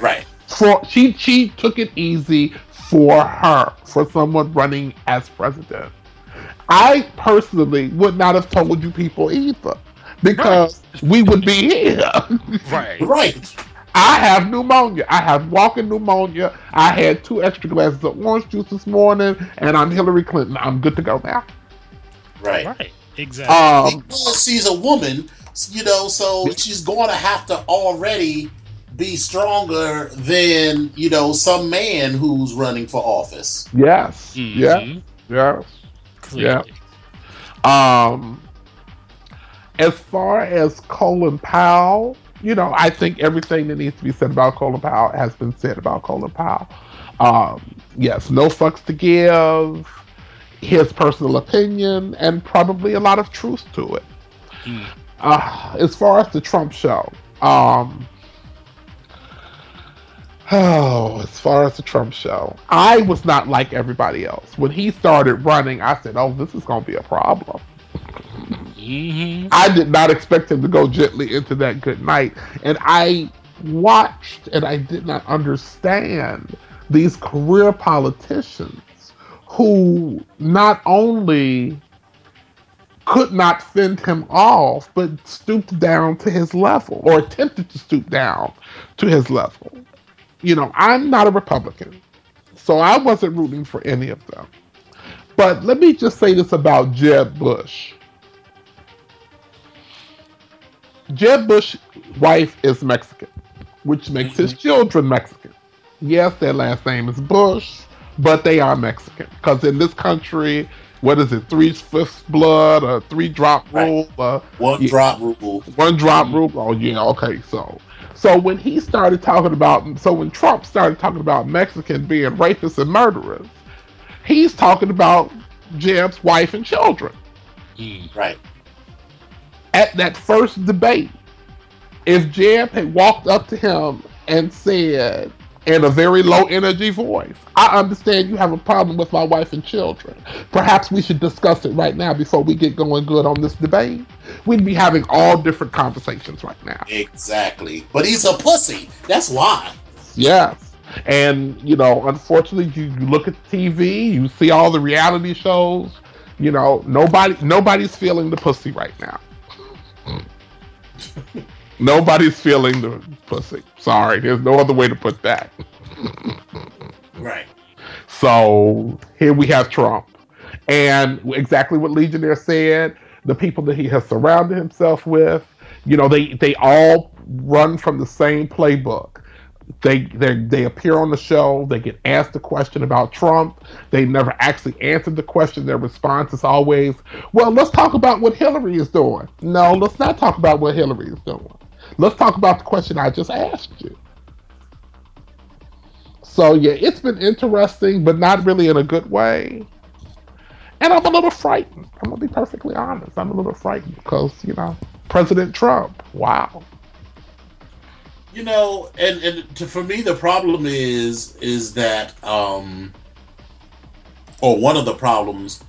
Right. for she she took it easy for her for someone running as president i personally would not have told you people either because we would be here Right. Right. I have pneumonia i have walking pneumonia i had two extra glasses of orange juice this morning and i'm hillary clinton i'm good to go now Right. Right. Exactly. um because she's a woman, you know, so she's going to have to already be stronger than, you know, some man who's running for office. yes yeah Mhm. yes Clearly. Um, as far as Colin Powell, you know, I think everything that needs to be said about Colin Powell has been said about Colin Powell. Um, yes, no fucks to give, his personal opinion, and probably a lot of truth to it. Mm. Uh, as far as the Trump show, um, oh, as far as the Trump show, I was not like everybody else. When he started running, I said, "Oh, this is going to be a problem." Hmm I did not expect him to go gently into that good night. And I watched and I did not understand these career politicians who not only could not fend him off, but stooped down to his level or attempted to stoop down to his level. You know, I'm not a Republican, so I wasn't rooting for any of them. But let me just say this about Jeb Bush. Jeb Bush's wife is Mexican, which makes his children Mexican. Yes, their last name is Bush, but they are Mexican. Because in this country, what is it, three fifths blood, or three drop Right. rule, uh, One Yeah. drop rule. one drop rule? Oh, yeah, okay, so. So when he started talking about, so when Trump started talking about Mexicans being rapists and murderers, he's talking about Jeb's wife and children Mm. Right. At that first debate, if Jeb had walked up to him and said, in a very low energy voice, I understand you have a problem with my wife and children. Perhaps we should discuss it right now before we get going good on this debate. We'd be having all different conversations right now. Exactly. But he's a pussy. That's why. Yes. And, you know, unfortunately, you, you look at TV, you see all the reality shows, you know, nobody nobody's feeling the pussy right now. Mm. nobody's feeling the pussy. Sorry, there's no other way to put that. Right. So here we have Trump. And exactly what Legionnaire said, the people that he has surrounded himself with, you know, they they all run from the same playbook. They they they appear on the show, they get asked a question about Trump, they never actually answered the question. Their response is always, "Well, let's talk about what Hillary is doing." No, let's not talk about what Hillary is doing. Let's talk about the question I just asked you. So yeah, it's been interesting, but not really in a good way. And I'm a little frightened. I'm gonna be perfectly honest. I'm a little frightened because you know President Trump. Wow. You know, and and to, for me, the problem is is that, um, or one of the problems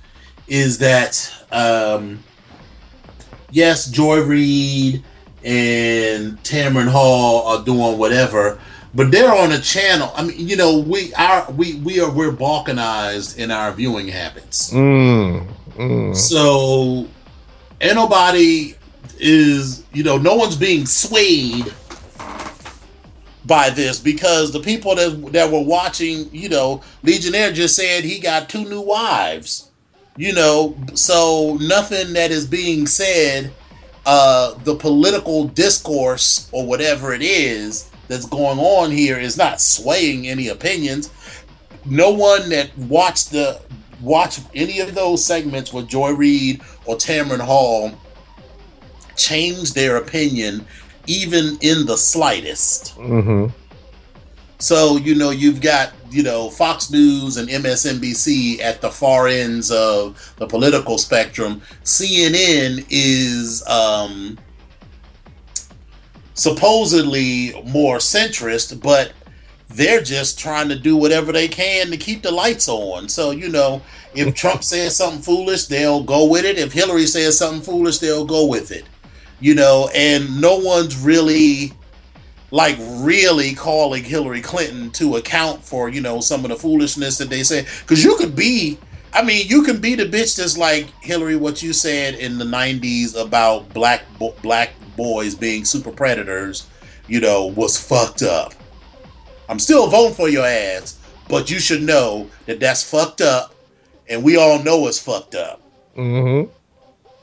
is that, um, yes, Joy Reid and Tamron Hall are doing whatever, but they're on a channel. I mean, you know, we are we we are we're balkanized in our viewing habits. Mm, mm. So, ain't nobody is, you know, no one's being swayed by this because the people that that were watching, you know, Legionnaire just said he got two new wives. You know, so nothing that is being said, uh, the political discourse or whatever it is that's going on here is not swaying any opinions. No one that watched the watch any of those segments with Joy Reid or Tamron Hall changed their opinion even in the slightest. Mm-hmm. So, you know, you've got, you know, Fox News and MSNBC at the far ends of the political spectrum. CNN is um, supposedly more centrist, but they're just trying to do whatever they can to keep the lights on. So, you know, if Trump [LAUGHS] says something foolish, they'll go with it. If Hillary says something foolish, they'll go with it. You know, and no one's really like really calling Hillary Clinton to account for, you know, some of the foolishness that they say. Because you could be, I mean, you can be the bitch that's like Hillary, what you said in the 90s about black bo- black boys being super predators, you know, was fucked up. I'm still voting for your ass, but you should know that that's fucked up, and we all know it's fucked up. Mm-hmm.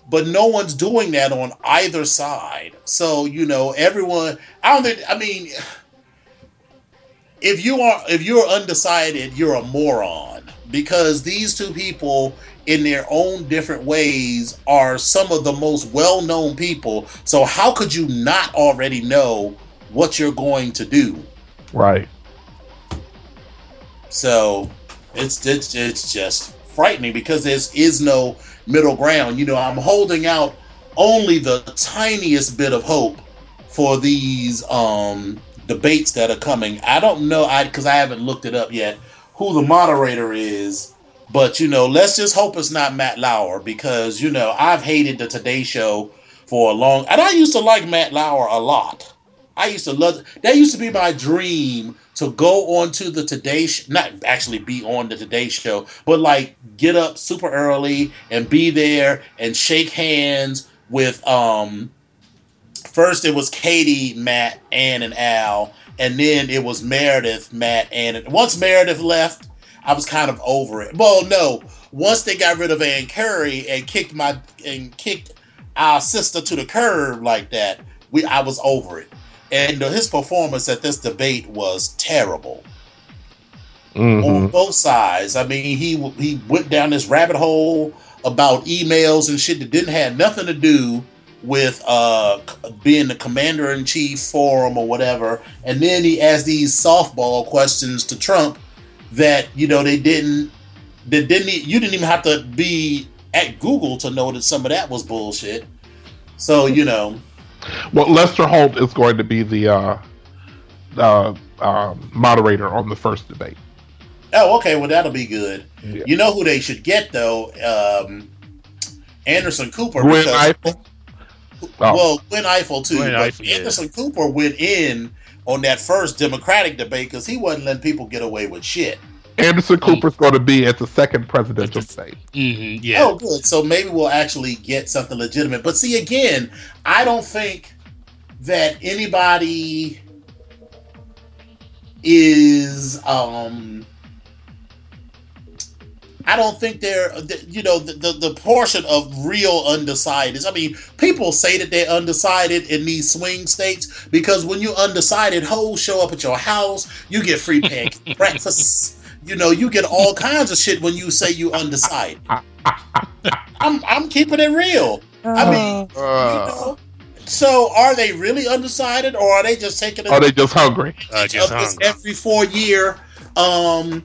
But no one's doing that on either side. So you know, everyone. I don't think. I mean, if you are if you're undecided, you're a moron because these two people in their own different ways are some of the most well-known people so how could you not already know what you're going to do Right. So it's it's it's just frightening because there is no middle ground. You know, I'm holding out only the tiniest bit of hope for these um debates that are coming. I don't know I because I haven't looked it up yet who the moderator is, but you know, let's just hope it's not Matt Lauer because you know I've hated the Today Show for a long and I used to like Matt Lauer a lot. I used to love that used to be my dream to go on to the Today Show, not actually be on the Today Show, but like get up super early and be there and shake hands with um first it was Katie, Matt, Ann, and Al, and then it was Meredith, Matt, Ann. And once Meredith left, I was kind of over it. Well, no, once they got rid of Ann Curry and kicked my and kicked our sister to the curb like that, we I was over it. And his performance at this debate was terrible Mm-hmm. on both sides. I mean, he he went down this rabbit hole about emails and shit that didn't have nothing to do with uh being the commander in chief forum or whatever. And then he asked these softball questions to Trump that you know they didn't that didn't you didn't even have to be at Google to know that some of that was bullshit. So you know. Well, Lester Holt is going to be the uh, uh, uh, moderator on the first debate. Oh, okay. Well, that'll be good. Yeah. You know who they should get though? Um, Anderson Cooper. Gwen because- Ifill. Oh. Well, Gwen Ifill too. Gwen but Ifill, yeah. Anderson Cooper went in on that first Democratic debate because he wasn't letting people get away with shit. Anderson Cooper's going to be at the second presidential At the- debate. hmm yeah. Oh, good. So maybe we'll actually get something legitimate. But see, again, I don't think that anybody is. um I don't think they're, you know, the, the, the portion of real undecided. I mean, people say that they're undecided in these swing states because when you're undecided, hoes show up at your house, you get free pancake [LAUGHS] breakfasts, you know, you get all kinds of shit when you say you undecided. I'm I'm keeping it real. I mean, you Uh, know, so are they really undecided, or are they just taking are they just hungry? Uh, just hungry. every four year um,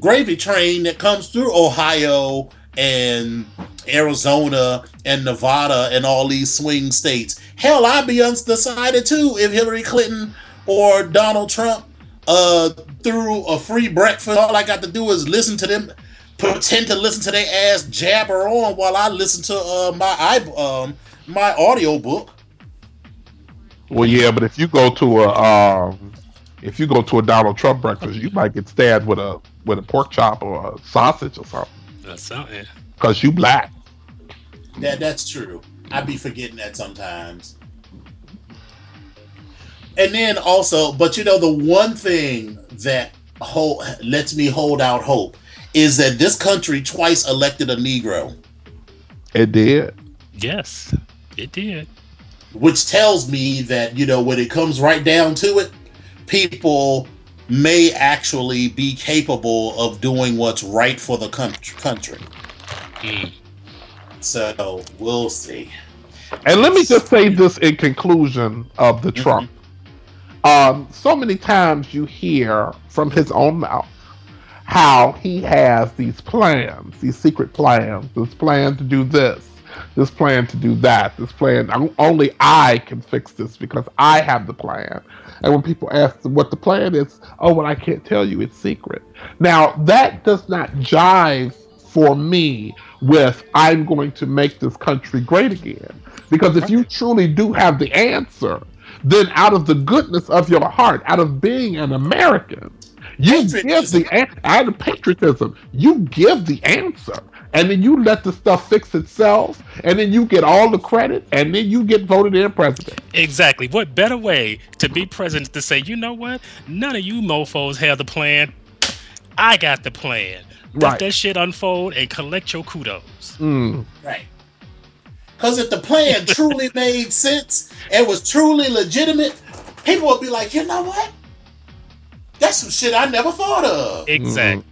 gravy train that comes through Ohio and Arizona and Nevada and all these swing states? Hell, I'd be undecided too if Hillary Clinton or Donald Trump uh, through a free breakfast. All I got to do is listen to them. Pretend to listen to their ass jabber on while I listen to uh, my i um my audio book. Well, yeah, but if you go to a um, if you go to a Donald Trump breakfast, you might get stabbed with a with a pork chop or a sausage or something That's something. because you black. That that's true. I be forgetting that sometimes. And then also, but you know, the one thing that hold, lets me hold out hope is that this country twice elected a Negro, It did. Yes, it did. which tells me that you know when it comes right down to it, people may actually be capable of doing what's right for the country. country. Mm. So we'll see. And let me just say this in conclusion of the Trump. Um, so many times you hear from his own mouth how he has these plans, these secret plans, this plan to do this, this plan to do that, this plan. Only I can fix this because I have the plan. And when people ask what the plan is, oh, well, I can't tell you, it's secret. Now, that does not jive for me with I'm going to make this country great again. Because if you truly do have the answer, then out of the goodness of your heart, out of being an American, you give the out of patriotism, you give the answer. And then you let the stuff fix itself, and then you get all the credit, and then you get voted in president. Exactly. What better way to be president to say, you know what? None of you mofos have the plan. I got the plan. Let Right. that shit unfold and collect your kudos. Mm. Right. Because if the plan truly [LAUGHS] made sense and was truly legitimate, people would be like, you know what? That's some shit I never thought of. Exactly.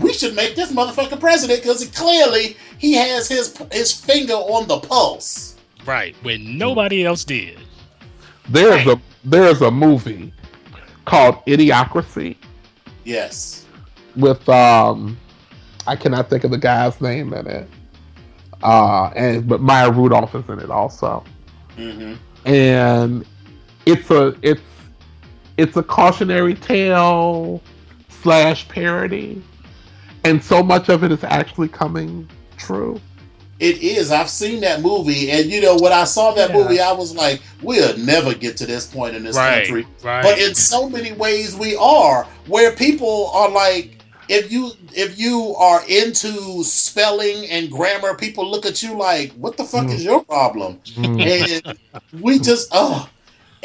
We should make this motherfucker president because clearly he has his his finger on the pulse. Right. When nobody else did. There's Right. a there's a movie called Idiocracy Yes. with um I cannot think of the guy's name in it. Uh and but Maya Rudolph is in it also. hmm And it's a it's it's a cautionary tale slash parody. And so much of it is actually coming true. It is. I've seen that movie, and you know when I saw that Yeah. movie, I was like, "We'll never get to this point in this Right. country." Right. But in so many ways, we are. Where people are like, if you if you are into spelling and grammar, people look at you like, "What the fuck Mm. is your problem?" Mm. And we just, oh,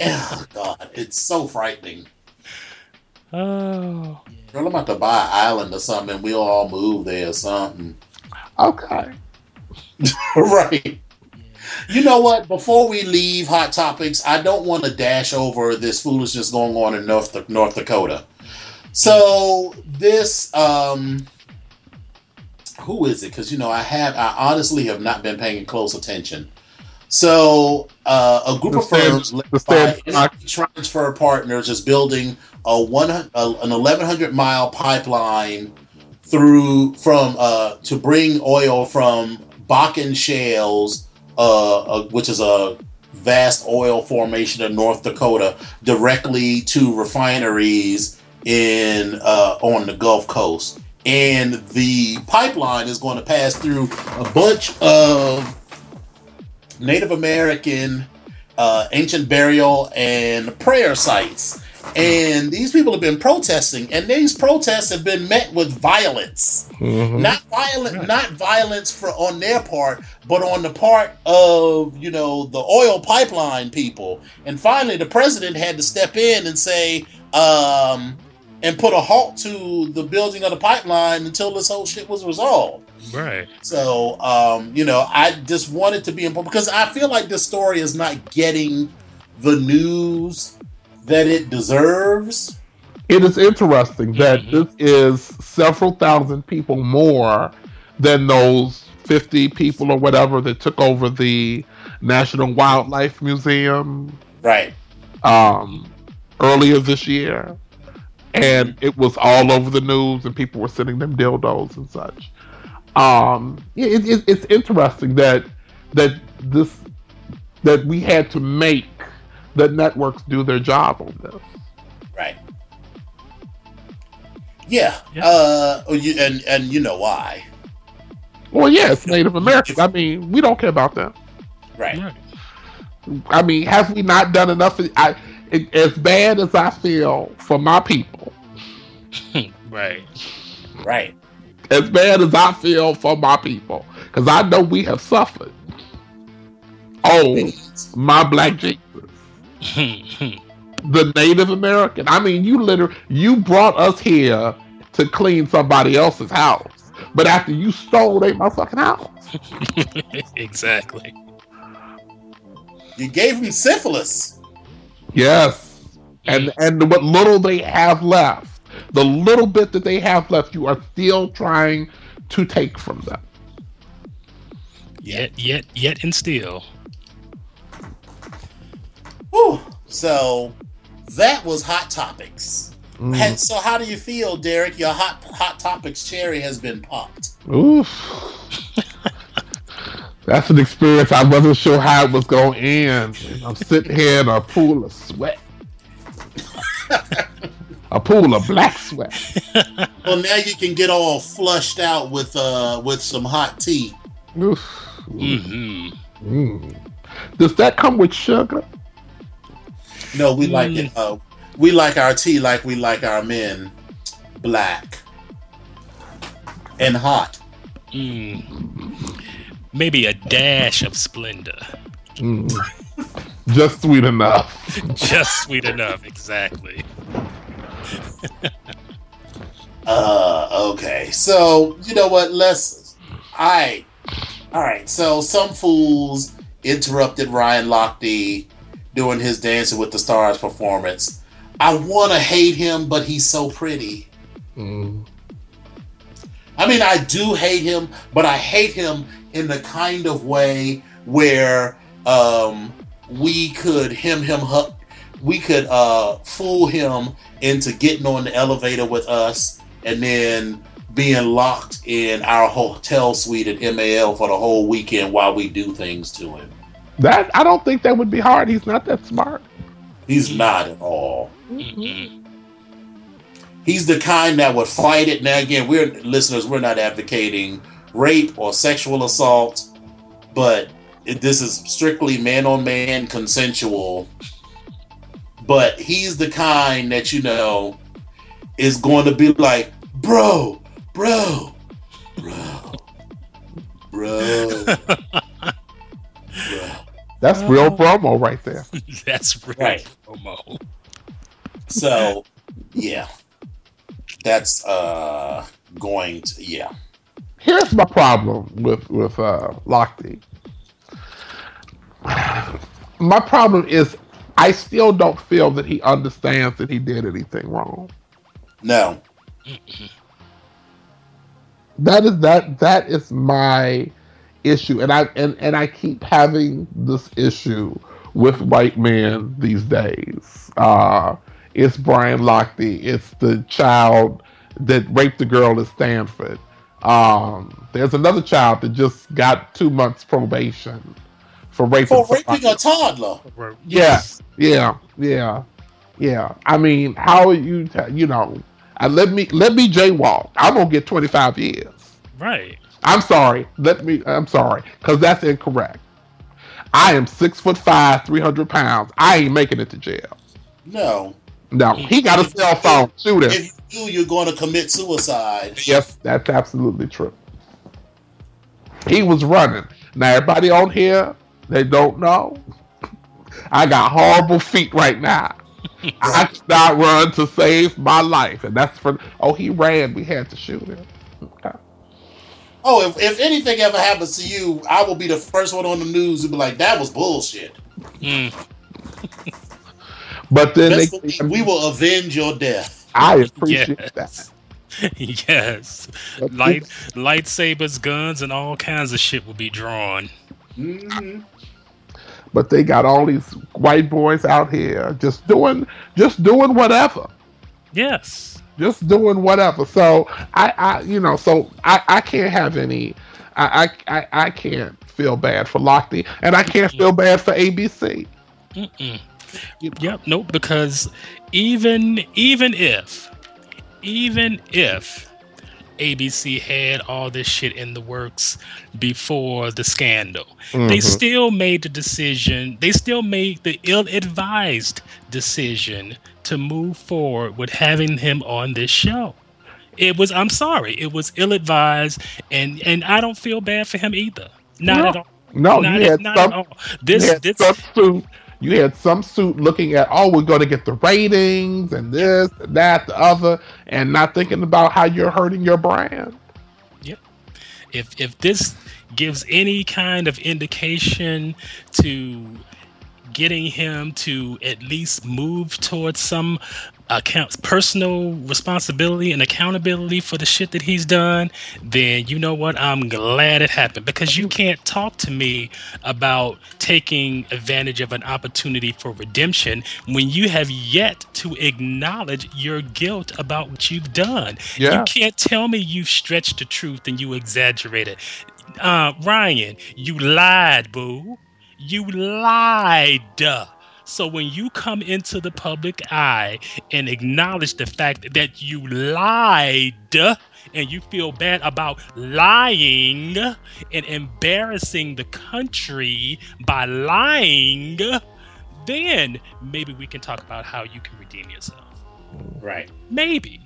oh God, it's so frightening. oh. Girl, I'm about to buy an island or something, and we'll all move there or something. okay. [LAUGHS] right. You know what? Before we leave Hot Topics, I don't want to dash over this foolishness going on in North North Dakota. So this, um, who is it? Because you know, I have, I honestly have not been paying close attention. So uh, a group The of firms led the by Energy Transfer Partners is building a one uh, an 1,100 mile pipeline through from uh, to bring oil from Bakken shales, uh, uh, which is a vast oil formation in North Dakota, directly to refineries in uh, on the Gulf Coast. And the pipeline is going to pass through a bunch of Native American uh, ancient burial and prayer sites. And these people have been protesting, and these protests have been met with violence Mhm. not violent not violence for on their part but on the part of you know the oil pipeline people and finally the president had to step in and say um and put a halt to the building of the pipeline until this whole shit was resolved Right. so um you know i just wanted to be important because i feel like this story is not getting the news that it deserves It is interesting that Mhm. this is several thousand people more than those 50 people or whatever that took over the National Wildlife Museum right um, earlier this year. And it was all over the news, and people were sending them dildos and such. Um, yeah, it, it, it's interesting that that this that we had to make the networks do their job on this. Right. Yeah. Yeah. Uh. oh, You, and and you know why? Well, yeah, it's Native Americans. I mean, we don't care about them. Right. Right. I mean, have we not done enough? I, it, as bad as I feel for my people, [LAUGHS] Right. Right. as bad as I feel for my people, because I know we have suffered. Oh, [LAUGHS] my black Jesus, [LAUGHS] the Native American. I mean, you literally you brought us here to clean somebody else's house. But after you stole their motherfucking house, exactly. You gave him syphilis. Yes, and and what little they have left, the little bit that they have left, you are still trying to take from them. Yet, yet, yet, and still. Whew. So that was hot topics. Mm. And so how do you feel, Derek? Your hot hot topics cherry has been popped. Oof. [LAUGHS] That's an experience I wasn't sure how it was going to end. I'm sitting here in a pool of sweat. a pool of black sweat. Well, now you can get all flushed out with uh with some hot tea. Oof. hmm Mm. Does that come with sugar? No, we like Mm. it. Uh, we like our tea like we like our men, black and hot. Mm. Maybe a dash of splendor. Mm. Just sweet enough. [LAUGHS] Just sweet enough, exactly. [LAUGHS] Uh, okay. So you know what? Let's. I. All right. So some fools interrupted Ryan Lochte doing his Dancing with the Stars performance. I want to hate him, but he's so pretty. Mm. I mean, I do hate him, but I hate him in the kind of way where um, we could him him hu- we could uh, fool him into getting on the elevator with us and then being locked in our hotel suite at MAL for the whole weekend while we do things to him. That I don't think that would be hard. He's not that smart. He's not at all. He's the kind that would fight it. Now, again, we're listeners, we're not advocating rape or sexual assault, but it, this is strictly man on man consensual. But he's the kind that, you know, is going to be like, bro, bro, bro, bro, bro. That's real promo right there. [LAUGHS] That's real Right. promo. So, yeah, that's uh going to, yeah. Here's my problem with with uh, Lochte. My problem is I still don't feel that he understands that he did anything wrong. No, That is that that is my issue, and I and and I keep having this issue with white men these days. Uh, it's Brian Lochte. It's the child that raped the girl at Stanford. Um, there's another child that just got two months probation for raping. for somebody. a toddler. Or- Yeah, yeah, yeah, yeah. I mean, how are you? T- you know, uh, let me let me jaywalk. I'm gonna get 25 years. Right. I'm sorry. Let me. I'm sorry because that's incorrect. I am six foot five, 300 pounds. I ain't making it to jail. No, No, he got a cell phone. Shoot him. if you do, you're going to commit suicide. Yes, that's absolutely true. He was running. Now everybody on here, they don't know. [LAUGHS] I got horrible feet right now. [LAUGHS] I did not run to save my life, and that's for. Oh, he ran. We had to shoot him. Okay. Oh, if, if anything ever happens to you, I will be the first one on the news to be like, "That was bullshit." Mm. But then Best they, believe we will avenge your death. I [LAUGHS] appreciate Yes. that. yes. Light lightsabers, guns, and all kinds of shit will be drawn. hmm but they got all these white boys out here just doing just doing whatever Yes. just doing whatever so i i you know so i i can't have any i i i, I can't feel bad for Lochte, and i can't feel bad for abc Mm-mm. Yep. Nope. Because even even if even if ABC had all this shit in the works before the scandal, they Mhm. still made the decision. They still made the ill-advised decision to move forward with having him on this show. It was. I'm sorry. It was ill-advised, and and I don't feel bad for him either. Not No. at all. no not at, not some at all. This this You had some suit looking at, oh, we're going to get the ratings and this, and that, the other, and not thinking about how you're hurting your brand. Yep. If if this gives any kind of indication to getting him to at least move towards some account personal responsibility and accountability for the shit that he's done, then you know what? I'm glad it happened because you can't talk to me about taking advantage of an opportunity for redemption when you have yet to acknowledge your guilt about what you've done. Yeah. You can't tell me you've stretched the truth and you exaggerated. Uh, Ryan, you lied, boo. You lied. So when you come into the public eye and acknowledge the fact that you lied and you feel bad about lying and embarrassing the country by lying, then maybe we can talk about how you can redeem yourself. Right. Maybe.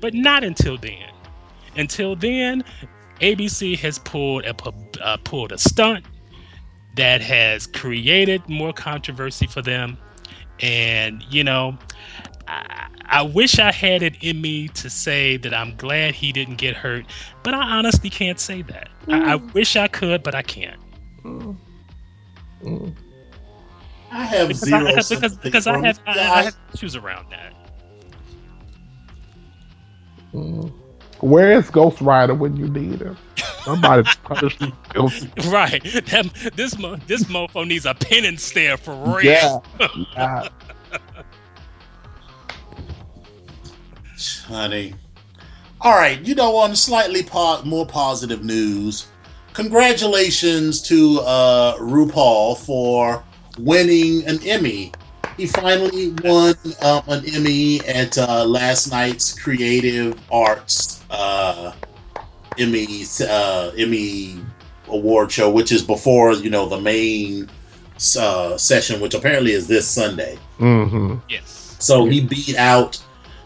But not until then. Until then, ABC has pulled a uh, pulled a stunt that has created more controversy for them, and you know, I, I wish I had it in me to say that I'm glad he didn't get hurt, but I honestly can't say that. I, I mm. wish I could, but I can't mm. I have because zero I, because, sympathy because I for have him. I, I have issues around that. Mm. Where is Ghost Rider when you need him? Somebody [LAUGHS] punish you. guilty. Right. That, this mo- this mofo needs a penance stare for real. Yeah. [LAUGHS] yeah. honey. All right, you know, on slightly po- more positive news, congratulations to uh, RuPaul for winning an Emmy. He finally won um, an Emmy at uh, last night's Creative Arts uh, Emmy uh, Emmy award show, which is before you know the main uh, session, which apparently is this Sunday. hmm Yes. So he beat out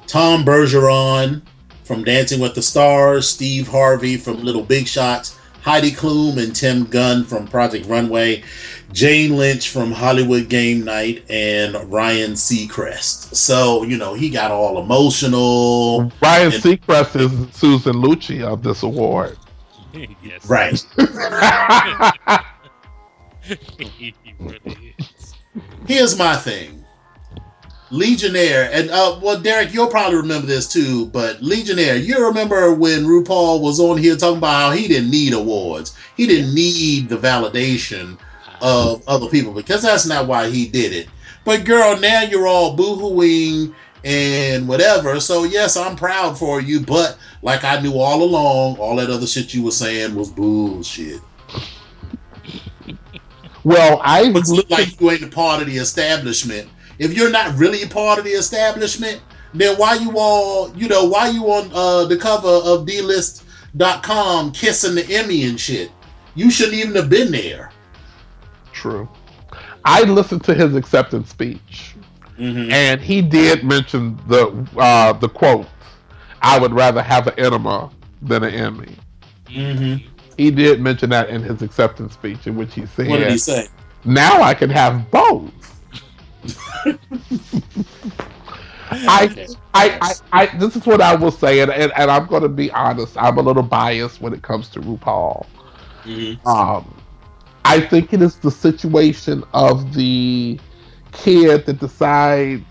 Tom Bergeron from Dancing with the Stars, Steve Harvey from Little Big Shots, Heidi Klum and Tim Gunn from Project Runway, Jane Lynch from Hollywood Game Night, and Ryan Seacrest. So, you know, he got all emotional. Ryan And- Seacrest is Susan Lucci of this award. [LAUGHS] yes. Right. [LAUGHS] he really is. Here's my thing. Legionnaire, and uh, well, Derek, you'll probably remember this too, but Legionnaire, you remember when RuPaul was on here talking about how he didn't need awards, he didn't need the validation of other people because that's not why he did it. But girl, now you're all boohooing and whatever. So yes, I'm proud for you, but like I knew all along, all that other shit you were saying was bullshit. well, I listened, like you ain't a part of the establishment. If you're not really a part of the establishment, then why you all, you know, why you on uh, the cover of dlist.com kissing the Emmy and shit? You shouldn't even have been there. True. I listened to his acceptance speech, Mm-hmm. and he did mention the uh, the quote, "I would rather have an enema than an Emmy." Mm-hmm. He did mention that in his acceptance speech, in which he said, What did he say? "Now I can have both." [LAUGHS] I, I, I, I, this is what I will say, and, and, and I'm going to be honest. I'm a little biased when it comes to RuPaul. Mm-hmm. Um, I think it is the situation of the kid that decides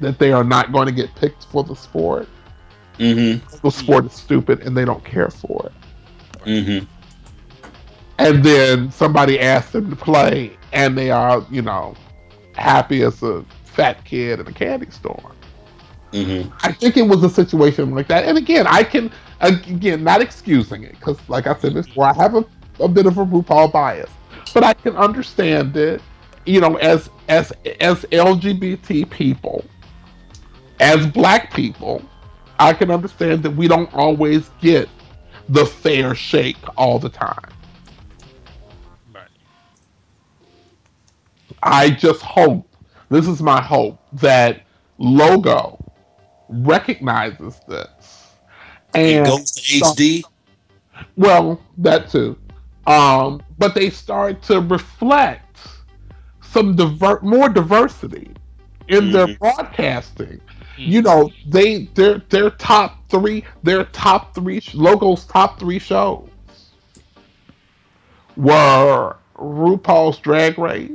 that they are not going to get picked for the sport. Mm-hmm. The sport is stupid, and they don't care for it. Mm-hmm. And then somebody asks them to play, and they are, you know, happy as a fat kid in a candy store. Mm-hmm. I think it was a situation like that. And again, I can again not excusing it because, like I said before, I have a, a bit of a RuPaul bias, but I can understand it. You know, as as as LGBT people, as Black people, I can understand that we don't always get the fair shake all the time. Right. I just hope this is my hope that Logo recognizes this It and goes to HD. well that too um but they start to reflect some diver- more diversity in their Mhm. broadcasting. You know, they their their top three their top three sh- logos top three shows were RuPaul's Drag Race,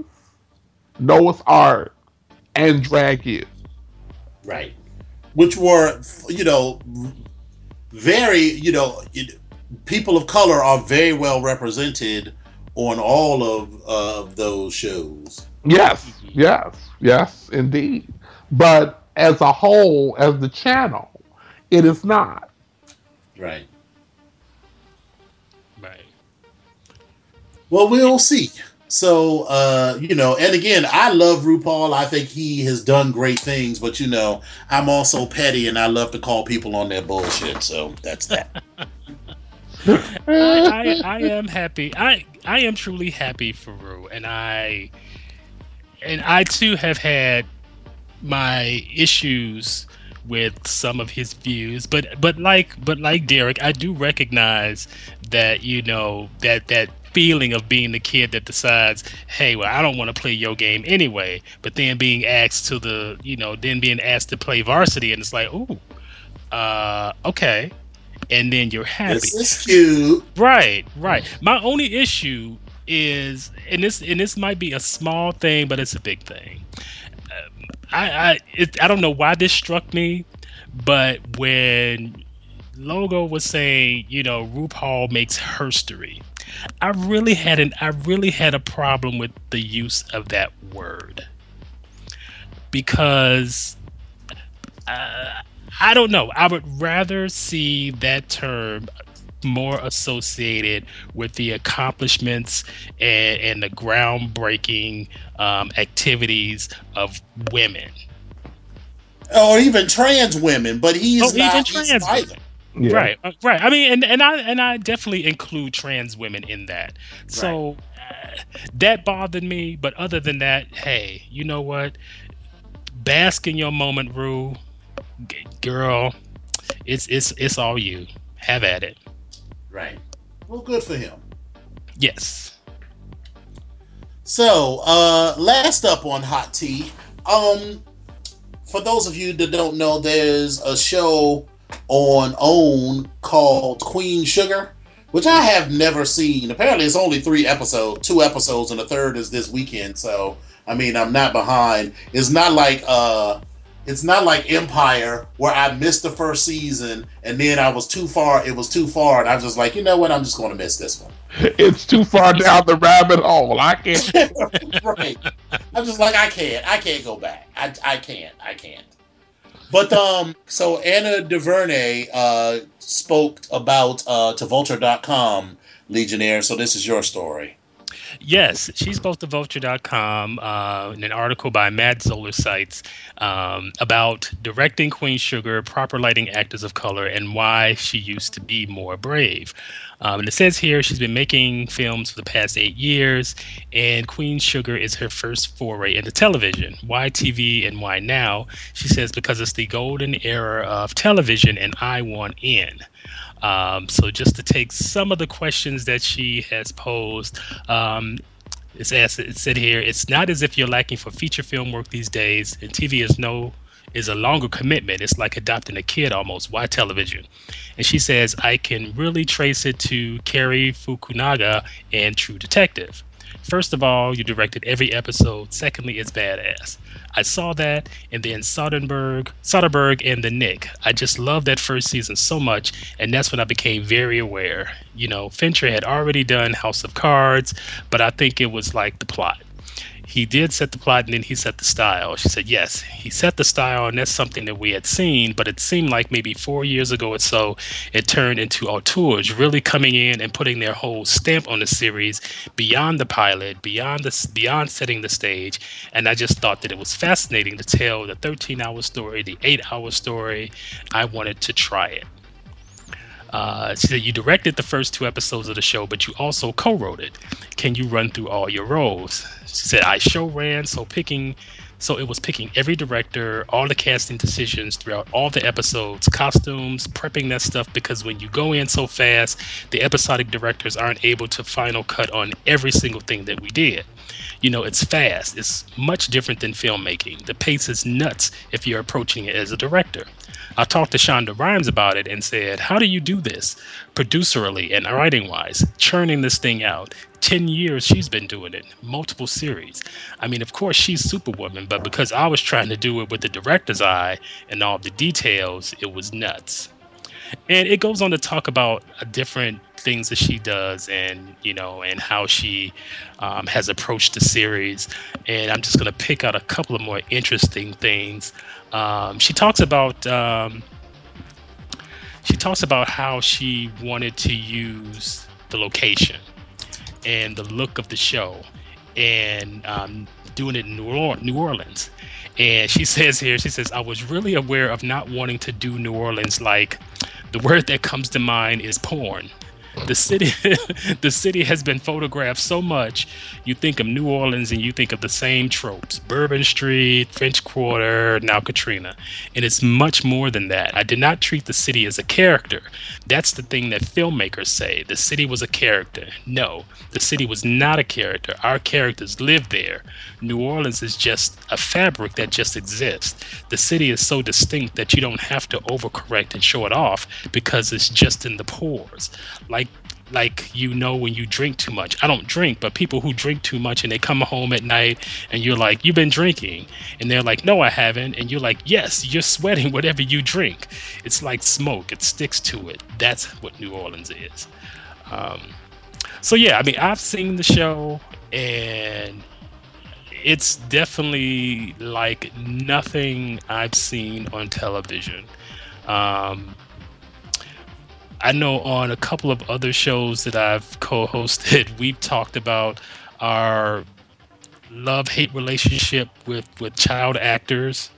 Noah's Arc, and Drag U. Right. Which were, you know, very, you know, it, people of color are very well represented on all of of those shows. Yes, yes, yes, indeed. But as a whole, as the channel, it is not. Right. Right. Well, we'll see. So, uh, you know, and again, I love RuPaul. I think he has done great things, but you know, I'm also petty and I love to call people on their bullshit. So that's that. [LAUGHS] I, I, am happy. I I am truly happy for Rue, and I and I too have had my issues with some of his views, but but like but like Derek, I do recognize that you know that that feeling of being the kid that decides, hey, well, I don't want to play your game anyway, but then being asked to the you know then being asked to play varsity, and it's like, ooh, uh, okay, and then you're happy. this is cute. Right, right. My only issue is, and this and this might be a small thing, but it's a big thing. Um, I I it, I don't know why this struck me, but when Logo was saying, you know, RuPaul makes herstory, I really had an I really had a problem with the use of that word because. Uh, I don't know. I would rather see that term more associated with the accomplishments and, and the groundbreaking um, activities of women. Or even trans women, but he's Oh, even not trans he's women. Yeah. Right, uh, right. I mean, and, and I and I definitely include trans women in that. So uh, that bothered me. But other than that, hey, you know what? Bask in your moment, Rue. G- girl. It's it's it's all you. Have at it. Right. Well, good for him. Yes. So, uh, last up on Hot Tea, um, for those of you that don't know, there's a show on OWN called Queen Sugar, which I have never seen. Apparently, it's only three episodes, two episodes, and the third is this weekend. So, I mean, I'm not behind. It's not like uh, it's not like Empire where I missed the first season and then I was too far. It was too far, and I was just like, you know what? I'm just going to miss this one. [LAUGHS] It's too far down the rabbit hole. I can't. [LAUGHS] right. I'm just like I can't. I can't go back. I I can't. I can't. But um, so Ava DuVernay uh spoke about uh to Vulture.com Legionnaire. So this is your story. Yes, she spoke to Vulture.com uh, in an article by Matt Zoller Seitz um, about directing Queen Sugar, proper lighting actors of color, and why she used to be more brave. Um, and it says here she's been making films for the past eight years, and Queen Sugar is her first foray into television. Why TV and why now? She says because it's the golden era of television, and I want in. Um, so just to take some of the questions that she has posed, um, it's asked, it said here, it's not as if you're lacking for feature film work these days, and TV is no is a longer commitment. It's like adopting a kid almost. Why television? And she says, I can really trace it to Cary Fukunaga and True Detective. First of all, you directed every episode. Secondly, it's badass. I saw that, and then Soderbergh, Soderbergh and the Knick. I just loved that first season so much, and that's when I became very aware. You know, Fincher had already done House of Cards, but I think it was like the plot. He did set the plot and then he set the style. She said, yes, he set the style, and that's something that we had seen, but it seemed like maybe four years ago or so, it turned into auteurs really coming in and putting their whole stamp on the series beyond the pilot, beyond the beyond setting the stage. And I just thought that it was fascinating to tell the 13 hour story, the eight hour story. I wanted to try it. Uh, she said you directed the first two episodes of the show, but you also co-wrote it. Can you run through all your roles? She said I show ran, so picking So it was picking every director, all the casting decisions throughout all the episodes, costumes, prepping that stuff because when you go in so fast, the episodic directors aren't able to final cut on every single thing that we did. You know, it's fast. It's much different than filmmaking. The pace is nuts if you're approaching it as a director. I talked to Shonda Rhimes about it and said, How do you do this? Producerally and writing wise, churning this thing out. 10 years she's been doing it, multiple series. I mean, of course, she's Superwoman, but because I was trying to do it with the director's eye and all the details, it was nuts. And it goes on to talk about different things that she does and, you know, and how she um, has approached the series. And I'm just going to pick out a couple of more interesting things. Um, she talks about. Um, she talks about how she wanted to use the location and the look of the show and um, doing it in New Orleans. And she [LAUGHS] says here, she says, I was really aware of not wanting to do New Orleans like the word that comes to mind is porn. The city [LAUGHS] the city has been photographed so much you think of new orleans and you think of the same tropes bourbon street french quarter now katrina. And it's much more than that. I did not treat the city as a character. That's the thing that filmmakers say the city was a character. No the city was not a character. Our characters live there new orleans is just a fabric that just exists the city is so distinct that you don't have to overcorrect and show it off because it's just in the pores like like you know when you drink too much. I don't drink, but people who drink too much and they come home at night and you're like, "You've been drinking," and they're like, "No, I haven't," and you're like, "Yes, you're sweating [LAUGHS] whatever you drink." It's like smoke; it sticks to it. That's what New Orleans is. Um, so yeah, I mean, I've seen the show and it's definitely like nothing I've seen on television. Um, I know on a couple of other shows that I've co-hosted, [LAUGHS] we've talked about our love hate relationship with with child actors.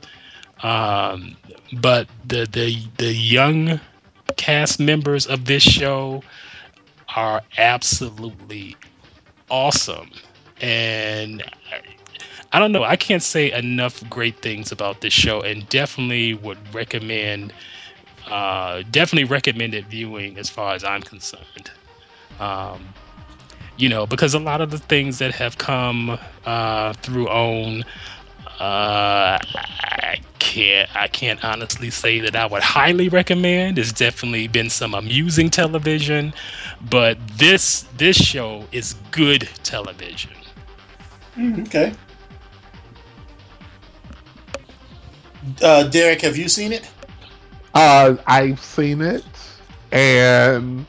Um, but the the the young cast members of this show are absolutely awesome, and I don't know. I can't say enough great things about this show, and definitely would recommend uh, definitely recommended viewing as far as I'm concerned. Um, you know, because a lot of the things that have come uh, through OWN, uh, I can't I can't honestly say that I would highly recommend. It's definitely been some amusing television, but this this show is good television. Mm, okay. Uh, Derek, have you seen it? Uh, I've seen it, and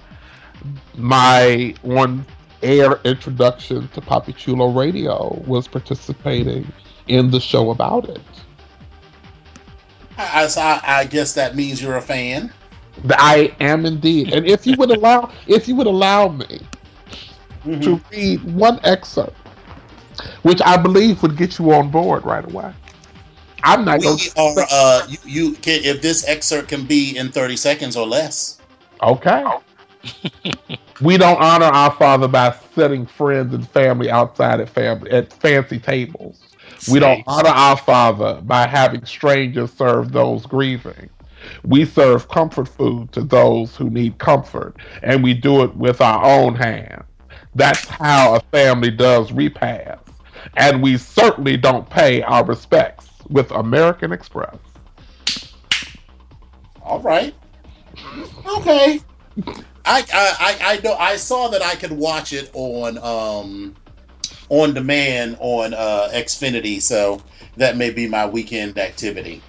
my one air introduction to Papi Chulo Radio was participating in the show about it. I, I, I guess that means you're a fan. I am indeed, and if you would allow, if you would allow me mm-hmm. to read one excerpt, which I believe would get you on board right away. I'm not. We are. Uh, you, you can if this excerpt can be in 30 seconds or less. Okay. [LAUGHS] we don't honor our father by setting friends and family outside at family at fancy tables. We don't honor our father by having strangers serve those grieving. We serve comfort food to those who need comfort, and we do it with our own hands. That's how a family does repast. And we certainly don't pay our respects with American Express. All right. Okay. I I I know I saw that I could watch it on um on demand on uh Xfinity, so that may be my weekend activity.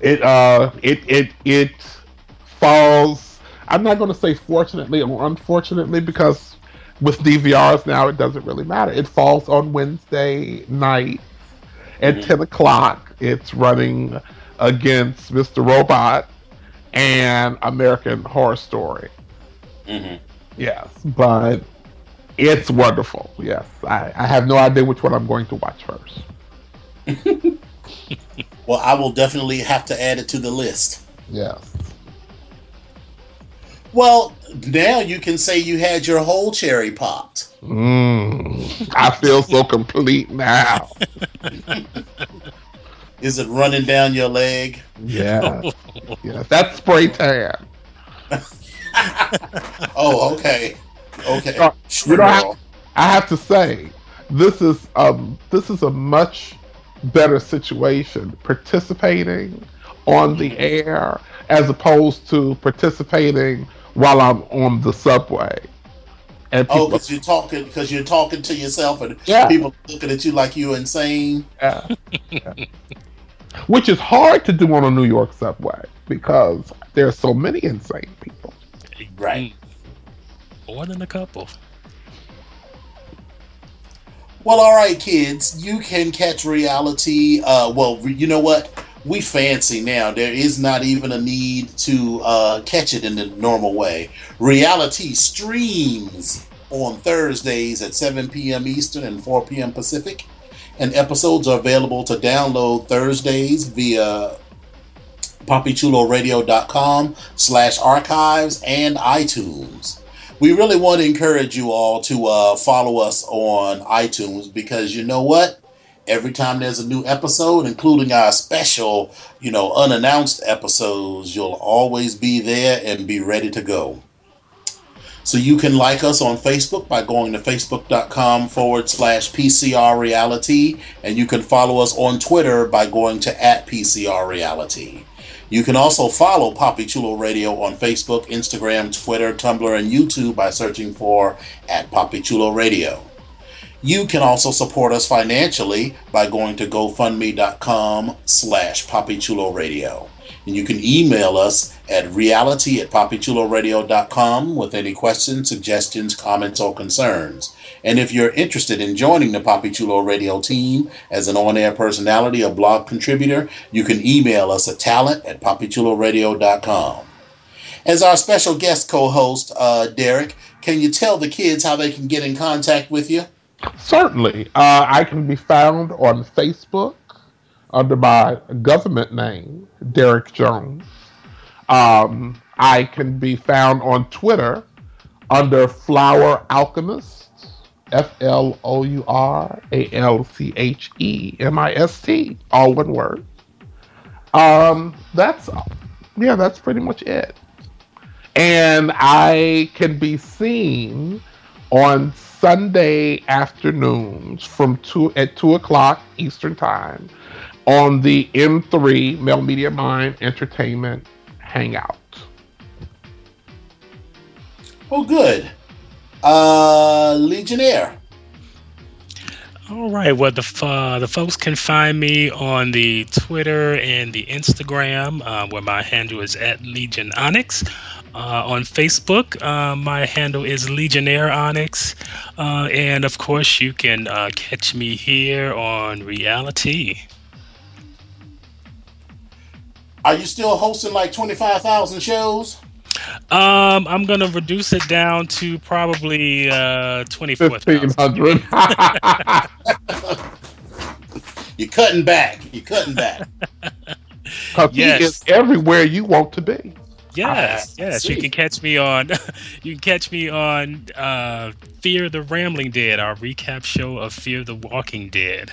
It uh it it it falls I'm not gonna say fortunately or unfortunately because with DVRs now, it doesn't really matter. It falls on Wednesday night at mm-hmm. 10 o'clock. It's running against Mr. Robot and American Horror Story. Mm-hmm. Yes, but it's wonderful. Yes, I, I have no idea which one I'm going to watch first. [LAUGHS] well, I will definitely have to add it to the list. Yes. Well, now you can say you had your whole cherry popped. Mm. I feel so complete now. [LAUGHS] Is it running down your leg? Yeah, yeah. That's spray tan. [LAUGHS] Oh, okay. Okay. Uh, you know, Squirrel. I have to say, this is um this is a much better situation participating on the air as opposed to participating while I'm on the subway. And Oh, because you're talking because you're talking to yourself and Yeah. people looking at you like you're insane. yeah, yeah. which is hard to do on a New York subway because there are so many insane people. Right. Mm. More than a couple. Well, all right, kids. You can catch reality. Uh, well, you know what? We fancy now. There is not even a need to uh, catch it in the normal way. Reality streams on Thursdays at 7 p.m. Eastern and 4 p.m. Pacific. And episodes are available to download Thursdays via poppychuloradio.com slash archives and iTunes. We really want to encourage you all to uh, follow us on iTunes because you know what? Every time there's a new episode, including our special, you know, unannounced episodes, you'll always be there and be ready to go. So you can like us on Facebook by going to facebook.com forward slash PCR reality, and you can follow us on Twitter by going to at PCR reality. You can also follow Poppy Chulo Radio on Facebook, Instagram, Twitter, Tumblr, and YouTube by searching for at Poppy Chulo Radio. You can also support us financially by going to GoFundMe.com slash Poppy Chulo Radio. And you can email us at reality at poppychuloradio.com with any questions, suggestions, comments, or concerns. And if you're interested in joining the Poppy Chulo Radio team as an on air personality or blog contributor, you can email us at talent at poppychuloradio.com. As our special guest co host, uh, Derek, can you tell the kids how they can get in contact with you? Certainly, uh, I can be found on Facebook under my government name, Derek Jones. Um, I can be found on Twitter under Flour Alchemist, F L O U R A L C H E M I S T, all one word. Um, that's yeah, that's pretty much it. And I can be seen on Sunday afternoons from two at two o'clock Eastern time on the M3 Mel Media Mind Entertainment Hangout. Oh, good. Uh, Legionnaire. All right. Well, the uh, the folks can find me on the Twitter and the Instagram, uh, where my handle is at Legion Onyx. Uh, on Facebook, uh, my handle is Legionnaire Onyx, uh, and of course, you can uh, catch me here on Reality. Are you still hosting like 25,000 shows? Um, I'm gonna reduce it down to probably uh, twenty four Fifteen thousand. hundred. [LAUGHS] You're cutting back. You're cutting back. Because Yes. he is everywhere you want to be. Yes, I yes. You can catch me on. [LAUGHS] you can catch me on uh, Fear the Rambling Dead, our recap show of Fear the Walking Dead.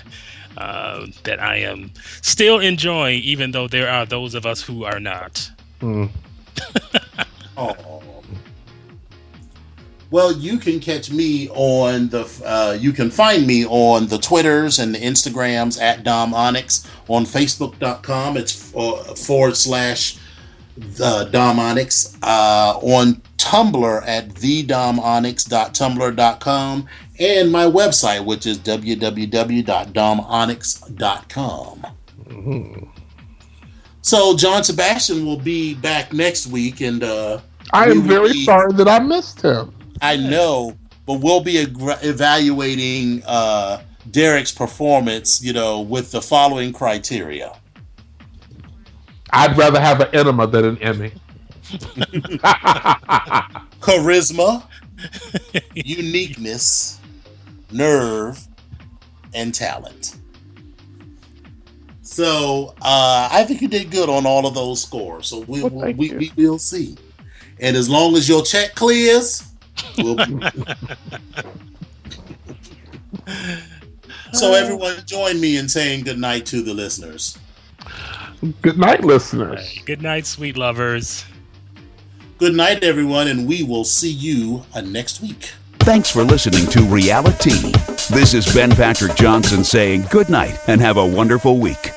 Uh, that I am still enjoying, even though there are those of us who are not. [LAUGHS] Mm. Oh. Well, you can catch me on the. Uh, you can find me on the Twitters and the Instagrams at Dom Onyx on Facebook.com. It's forward slash the Dom Onyx uh, on Tumblr at thedomonyx.tumblr.com and my website, which is www.domonyx.com. Mhm. So John Sebastian will be back next week, and uh, I am very be- sorry that I missed him. I know, but we'll be ag- evaluating uh, Derek's performance, you know, with the following criteria. I'd rather have an enema than an Emmy. [LAUGHS] charisma, uniqueness, nerve, and talent. So uh, I think you did good on all of those scores. So we, Well, we, we, we, will see. And as long as your check clears, we'll be. [LAUGHS] So everyone join me in saying good night to the listeners. Good night, listeners. Good night, sweet lovers. Good night, everyone, and we will see you uh, next week. Thanks for listening to Reality. This is Ben Patrick Johnson saying good night and have a wonderful week.